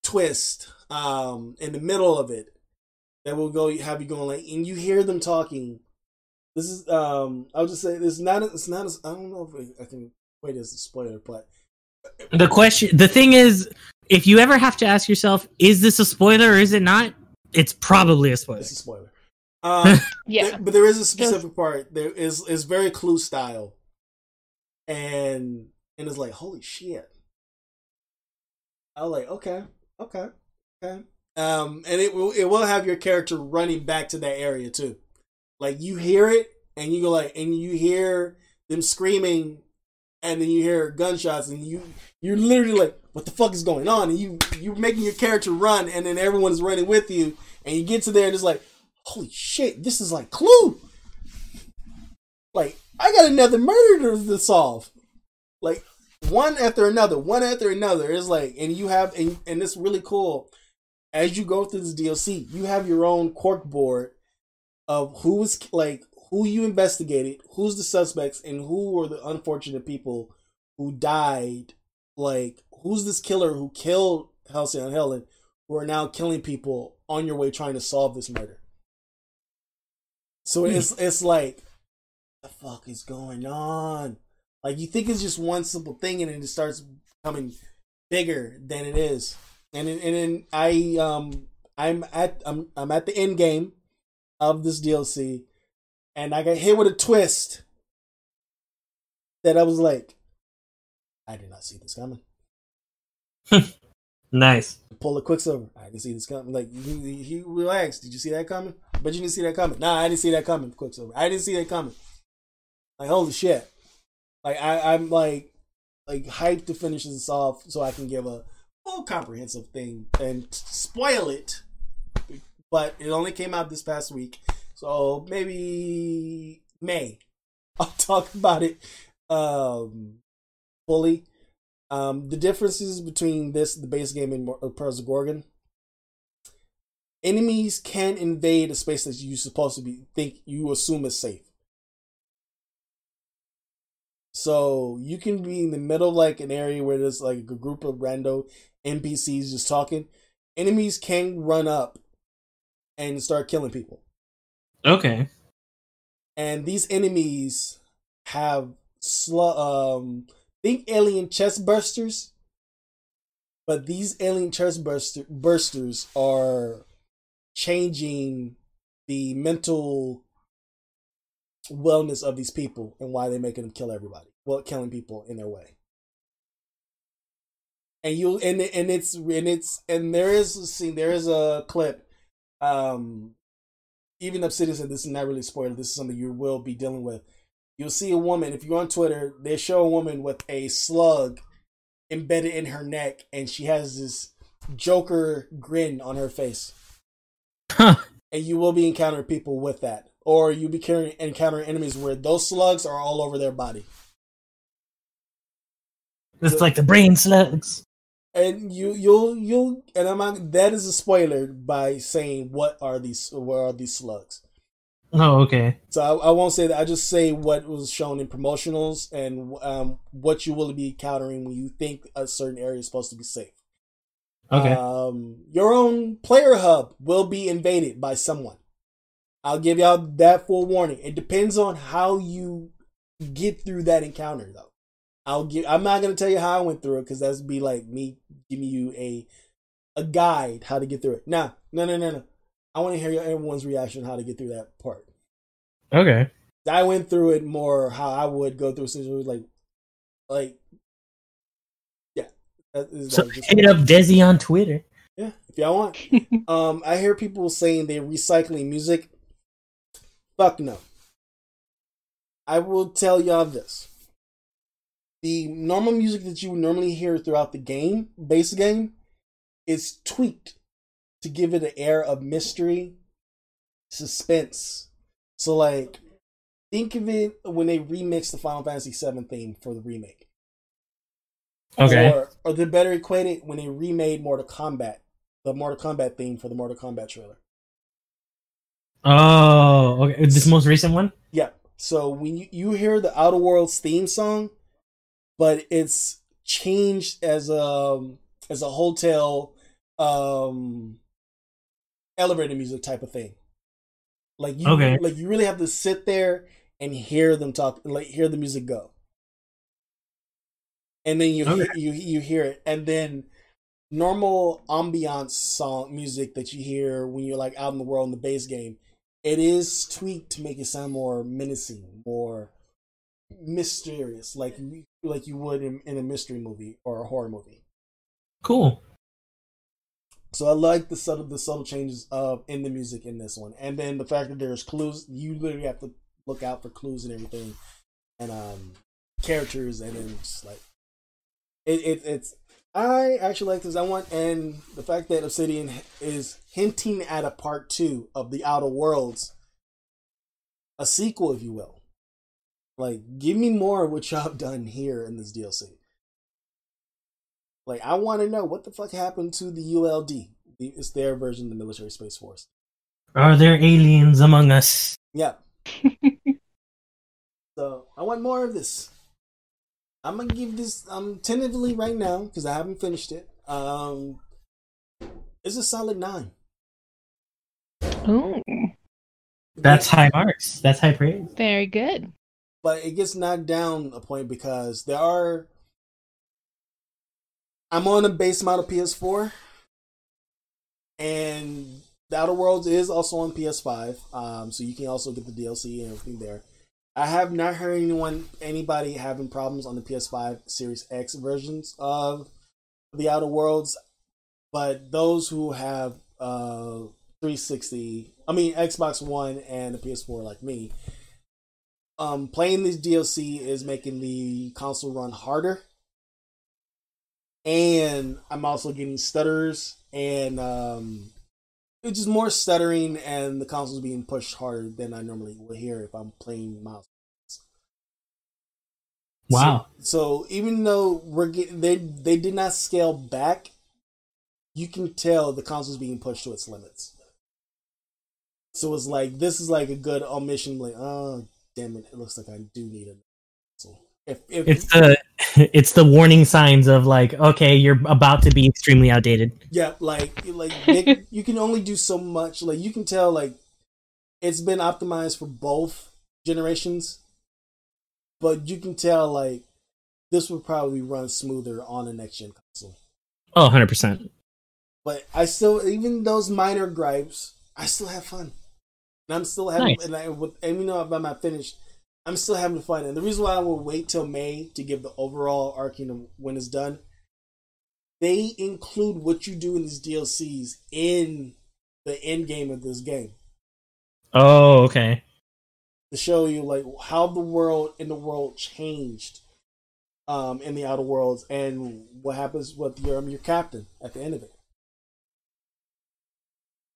twist um in the middle of it that will go have you going like and you hear them talking this is um I'll just say this is not it's not as I don't know if I can wait as a spoiler, but The question, the thing is, if you ever have to ask yourself, is this a spoiler or is it not? It's probably a spoiler. it's a spoiler. Um Yeah. there- but there is a specific part there is is very clue style. And and it's like, holy shit. I was like, okay, okay, okay. Um and it will it will have your character running back to that area too. Like you hear it and you go like and you hear them screaming and then you hear gunshots and you you're literally like what the fuck is going on and you you're making your character run and then everyone's running with you and you get to there and it's like holy shit this is like clue like i got another murder to solve like one after another, one after another. It's like, and you have, and, and it's really cool. As you go through this DLC, you have your own cork board of who's like who you investigated, who's the suspects, and who were the unfortunate people who died. Like, who's this killer who killed Halcyon Helen, who are now killing people on your way trying to solve this murder. So hmm. it's it's like, the fuck is going on? Like you think it's just one simple thing, and then it starts becoming bigger than it is. And and then I um I'm at I'm I'm at the end game of this DLC, and I got hit with a twist that I was like, I did not see this coming. nice. Pull a quicksilver. I didn't see this coming. Like he, he relaxed. Did you see that coming? But you didn't see that coming. Nah, I didn't see that coming. Quicksilver. I didn't see that coming. Like holy shit. Like I, I'm like like hyped to finish this off so I can give a full comprehensive thing and spoil it. But it only came out this past week. So maybe May. I'll talk about it um, fully. Um, the differences between this, the base game, and Perils of Gorgon. Enemies can invade a space that you're supposed to be think you assume is safe. So you can be in the middle of like an area where there's like a group of rando NPCs just talking. Enemies can run up and start killing people. Okay. And these enemies have sl- um think alien chest bursters. But these alien chest burster- bursters are changing the mental wellness of these people and why they're making them kill everybody. Well, killing people in their way. And you and and it's and it's and there is a scene there is a clip um even Obsidian said this is not really spoiler. This is something you will be dealing with. You'll see a woman if you're on Twitter. They show a woman with a slug embedded in her neck, and she has this Joker grin on her face. Huh. And you will be encountering people with that, or you'll be carrying, encountering enemies where those slugs are all over their body. It's like the brain slugs and you you'll you'll and I'm not, that is a spoiler by saying what are these what are these slugs. Oh, okay. So I, I won't say that. I just say what was shown in promotionals and um, what you will be encountering when you think a certain area is supposed to be safe. Okay. Um, your own player hub will be invaded by someone. I'll give y'all that full warning. It depends on how you get through that encounter, though. I'll give. I'm not gonna tell you how I went through it because that's be like me giving you a a guide how to get through it. Nah, no, no, no, no. I want to hear everyone's reaction how to get through that part. Okay. I went through it more how I would go through situations like, like, yeah. So hit up Desi on Twitter. Yeah, if y'all want. um, I hear people saying they're recycling music. Fuck no. I will tell y'all this the normal music that you would normally hear throughout the game, base game, is tweaked to give it an air of mystery, suspense. So, like, think of it when they remix the Final Fantasy VII theme for the remake. Okay. Or, or they better equate it when they remade Mortal Kombat, the Mortal Kombat theme for the Mortal Kombat trailer. Oh, okay. This most recent one? Yeah. So when you, you hear the Outer Worlds theme song, but it's changed as a as a hotel um elevator music type of thing. Like you okay. like you really have to sit there and hear them talk like hear the music go. And then you okay. you you hear it and then normal ambiance song music that you hear when you're like out in the world in the base game, it is tweaked to make it sound more menacing, more mysterious, like like you would in, in a mystery movie or a horror movie. Cool. So I like the subtle the subtle changes of in the music in this one, and then the fact that there's clues. You literally have to look out for clues and everything, and um characters, and then just like it, it it's. I actually like this. I want and the fact that Obsidian is hinting at a part two of the Outer Worlds, a sequel, if you will. Like, give me more of what y'all have done here in this DLC. Like, I want to know what the fuck happened to the ULD. It's their version of the Military Space Force. Are there aliens among us? Yeah. so I want more of this. I'm gonna give this. I'm tentatively right now because I haven't finished it. Um, it's a solid nine. Ooh, That's high marks. That's high praise. very good. But it gets knocked down a point because there are. I'm on a base model PS4, and the Outer Worlds is also on PS5, um, so you can also get the DLC and everything there. I have not heard anyone, anybody having problems on the PS5 Series X versions of the Outer Worlds, but those who have uh 360, I mean Xbox One and the PS4 like me, um, playing this DLC is making the console run harder. And I'm also getting stutters and um, it's just more stuttering, and the console's being pushed harder than I normally would hear if I'm playing mouse. Wow. So, so even though we're getting they they did not scale back, you can tell the console's being pushed to its limits. So it's like this is like a good omission. Like, oh damn it! It looks like I do need a console. If, if It's the it's the warning signs of like, okay, you're about to be extremely outdated. Yeah, like like they, you can only do so much. Like you can tell, like it's been optimized for both generations, but you can tell like this would probably run smoother on a next gen console. Oh, 100%. But I still, even those minor gripes, I still have fun, and I'm still having. Nice. And I, with, and you know, I'm not finished, I'm still having fun. And the reason why I will wait till May to give the overall arcing of when it's done, they include what you do in these DLCs in the end game of this game Oh, okay. to show you like how the world in the world changed um in the outer worlds and what happens with your um, your captain at the end of it.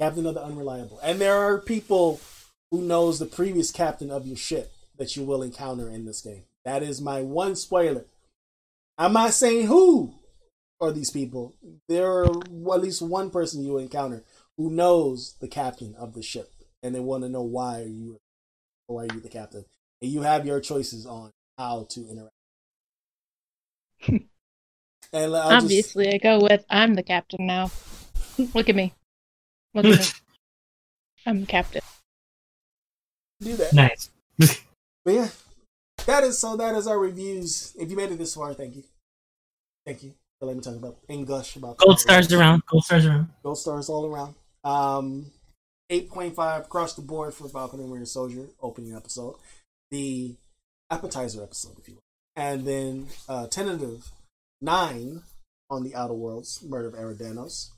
Captain of the unreliable. And there are people who knows the previous captain of your ship that you will encounter in this game. That is my one spoiler. I'm not saying who are these people. There are at least one person you will encounter who knows the captain of the ship, and they want to know why are you, why are you the captain, and you have your choices on how to interact. and I'll just- Obviously, I go with I'm the captain now. Look at me. Look at me. I'm the captain. do that. Nice. But yeah, that is so. That is our reviews. If you made it this far, thank you, thank you for letting me talk about and gush about Gold stars around. Gold stars around. Gold stars all around. Um, eight point five across the board for Falcon and Winter Soldier opening episode, the appetizer episode, if you will, and then uh, tentative nine on the Outer Worlds, Murder of Eridanos.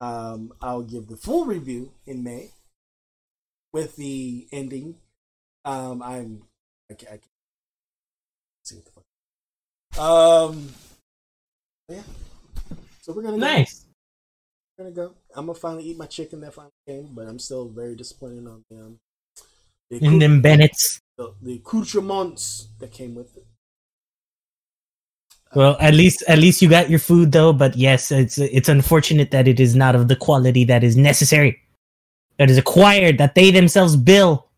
Um, I'll give the full review in May with the ending. Um, I'm I can't, I can't see what the fuck. Um, yeah. So we're gonna go. Nice. We're gonna go. I'm gonna finally eat my chicken that finally came, but I'm still very disappointed on them. um, the, And them Bennett's. the, the accoutrements that came with it. Well, at least at least you got your food though. But yes, it's it's unfortunate that it is not of the quality that is necessary, that is acquired, that they themselves bill.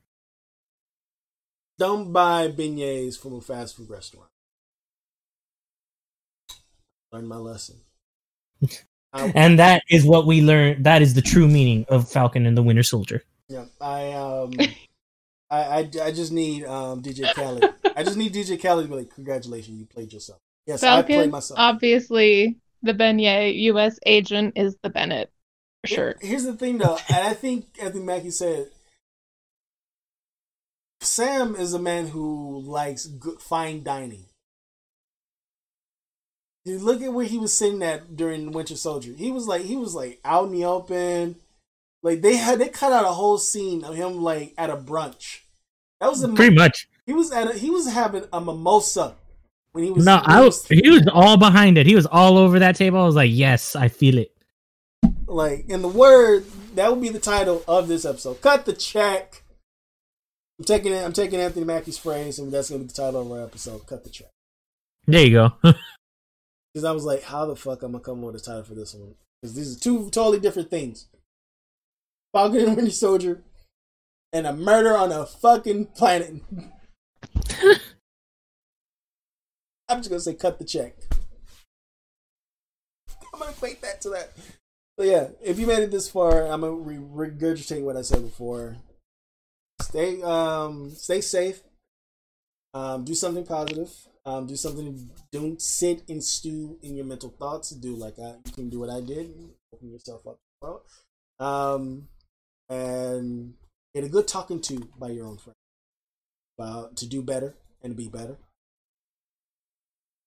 Don't buy beignets from a fast food restaurant. Learn my lesson. I, And that is what we learn. That is the true meaning of Falcon and the Winter Soldier. yeah, I um, I, I I just need um DJ Khaled. I just need DJ Khaled to be like, congratulations, you played yourself. Yes, I played myself. obviously, the Beignet U.S. agent is the Bennett. For sure. Here's the thing, though, and I think I think Mackie said, Sam is a man who likes good, fine dining. You look at where he was sitting at during Winter Soldier. He was like he was like out in the open. Like they had they cut out a whole scene of him like at a brunch. That was a Pretty much. he was at a, he was having a mimosa when he was No, I was. He was all behind it. He was all over that table. I was like, yes, I feel it. like in the word that would be the title of this episode cut the check i'm taking it i'm taking anthony mackie's phrase and that's going to be the title of our episode cut the check There you go. because I was like, how the fuck I'm gonna come up with a title for this one? Because these are two totally different things. Falcon and Winter Soldier, and a murder on a fucking planet. I'm just gonna say, cut the check. I'm gonna equate that to that. So yeah, if you made it this far, I'm gonna re- regurgitate what I said before. Stay, um, stay safe. Um, do something positive. Um, do something. Don't sit and stew in your mental thoughts. Do like I, you can do what I did. Open yourself up. Well, um, and get a good talking to by your own friend about to do better and be better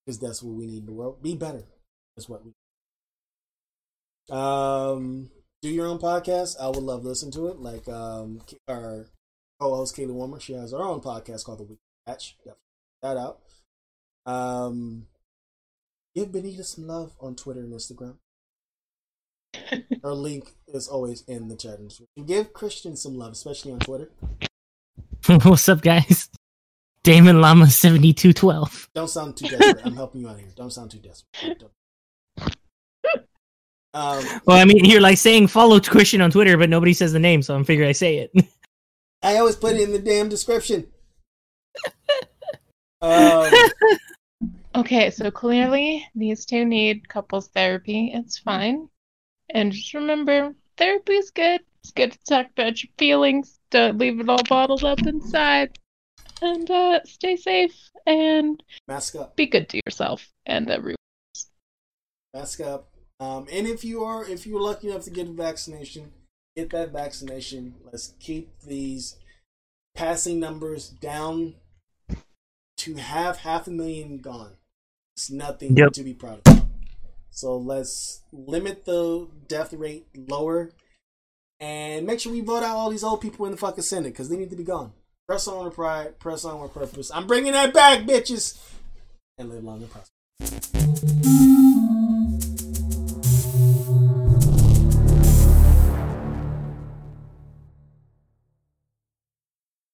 because that's what we need in the world. Be better. That's what we. Um, do your own podcast. I would love to listen to it. Like um, our co-host Kaylee Warmer, she has her own podcast called The Week Patch. Definitely that out. Um, give Benita some love on Twitter and Instagram. Her link is always in the chat. And give Christian some love, especially on Twitter. What's up, guys? Damon Llama seventy two twelve. Don't sound too desperate. I'm helping you out here. Don't sound too desperate. Um, well, I mean, you're like saying follow Christian on Twitter, but nobody says the name, so I'm figuring I say it. I always put it in the damn description. um, okay, so clearly these two need couples therapy. It's fine. And just remember, therapy is good. It's good to talk about your feelings. Don't leave it all bottled up inside. And uh, stay safe and mask up. Be good to yourself and everyone. Mask up. Um, and if you are if you're lucky enough to get a vaccination, get that vaccination. Let's keep these passing numbers down to have half a million gone. It's nothing yep. to be proud of. So let's limit the death rate lower and make sure we vote out all these old people in the fucking Senate because they need to be gone. Press on with pride, press on with purpose. I'm bringing that back, bitches. And live long and prosper.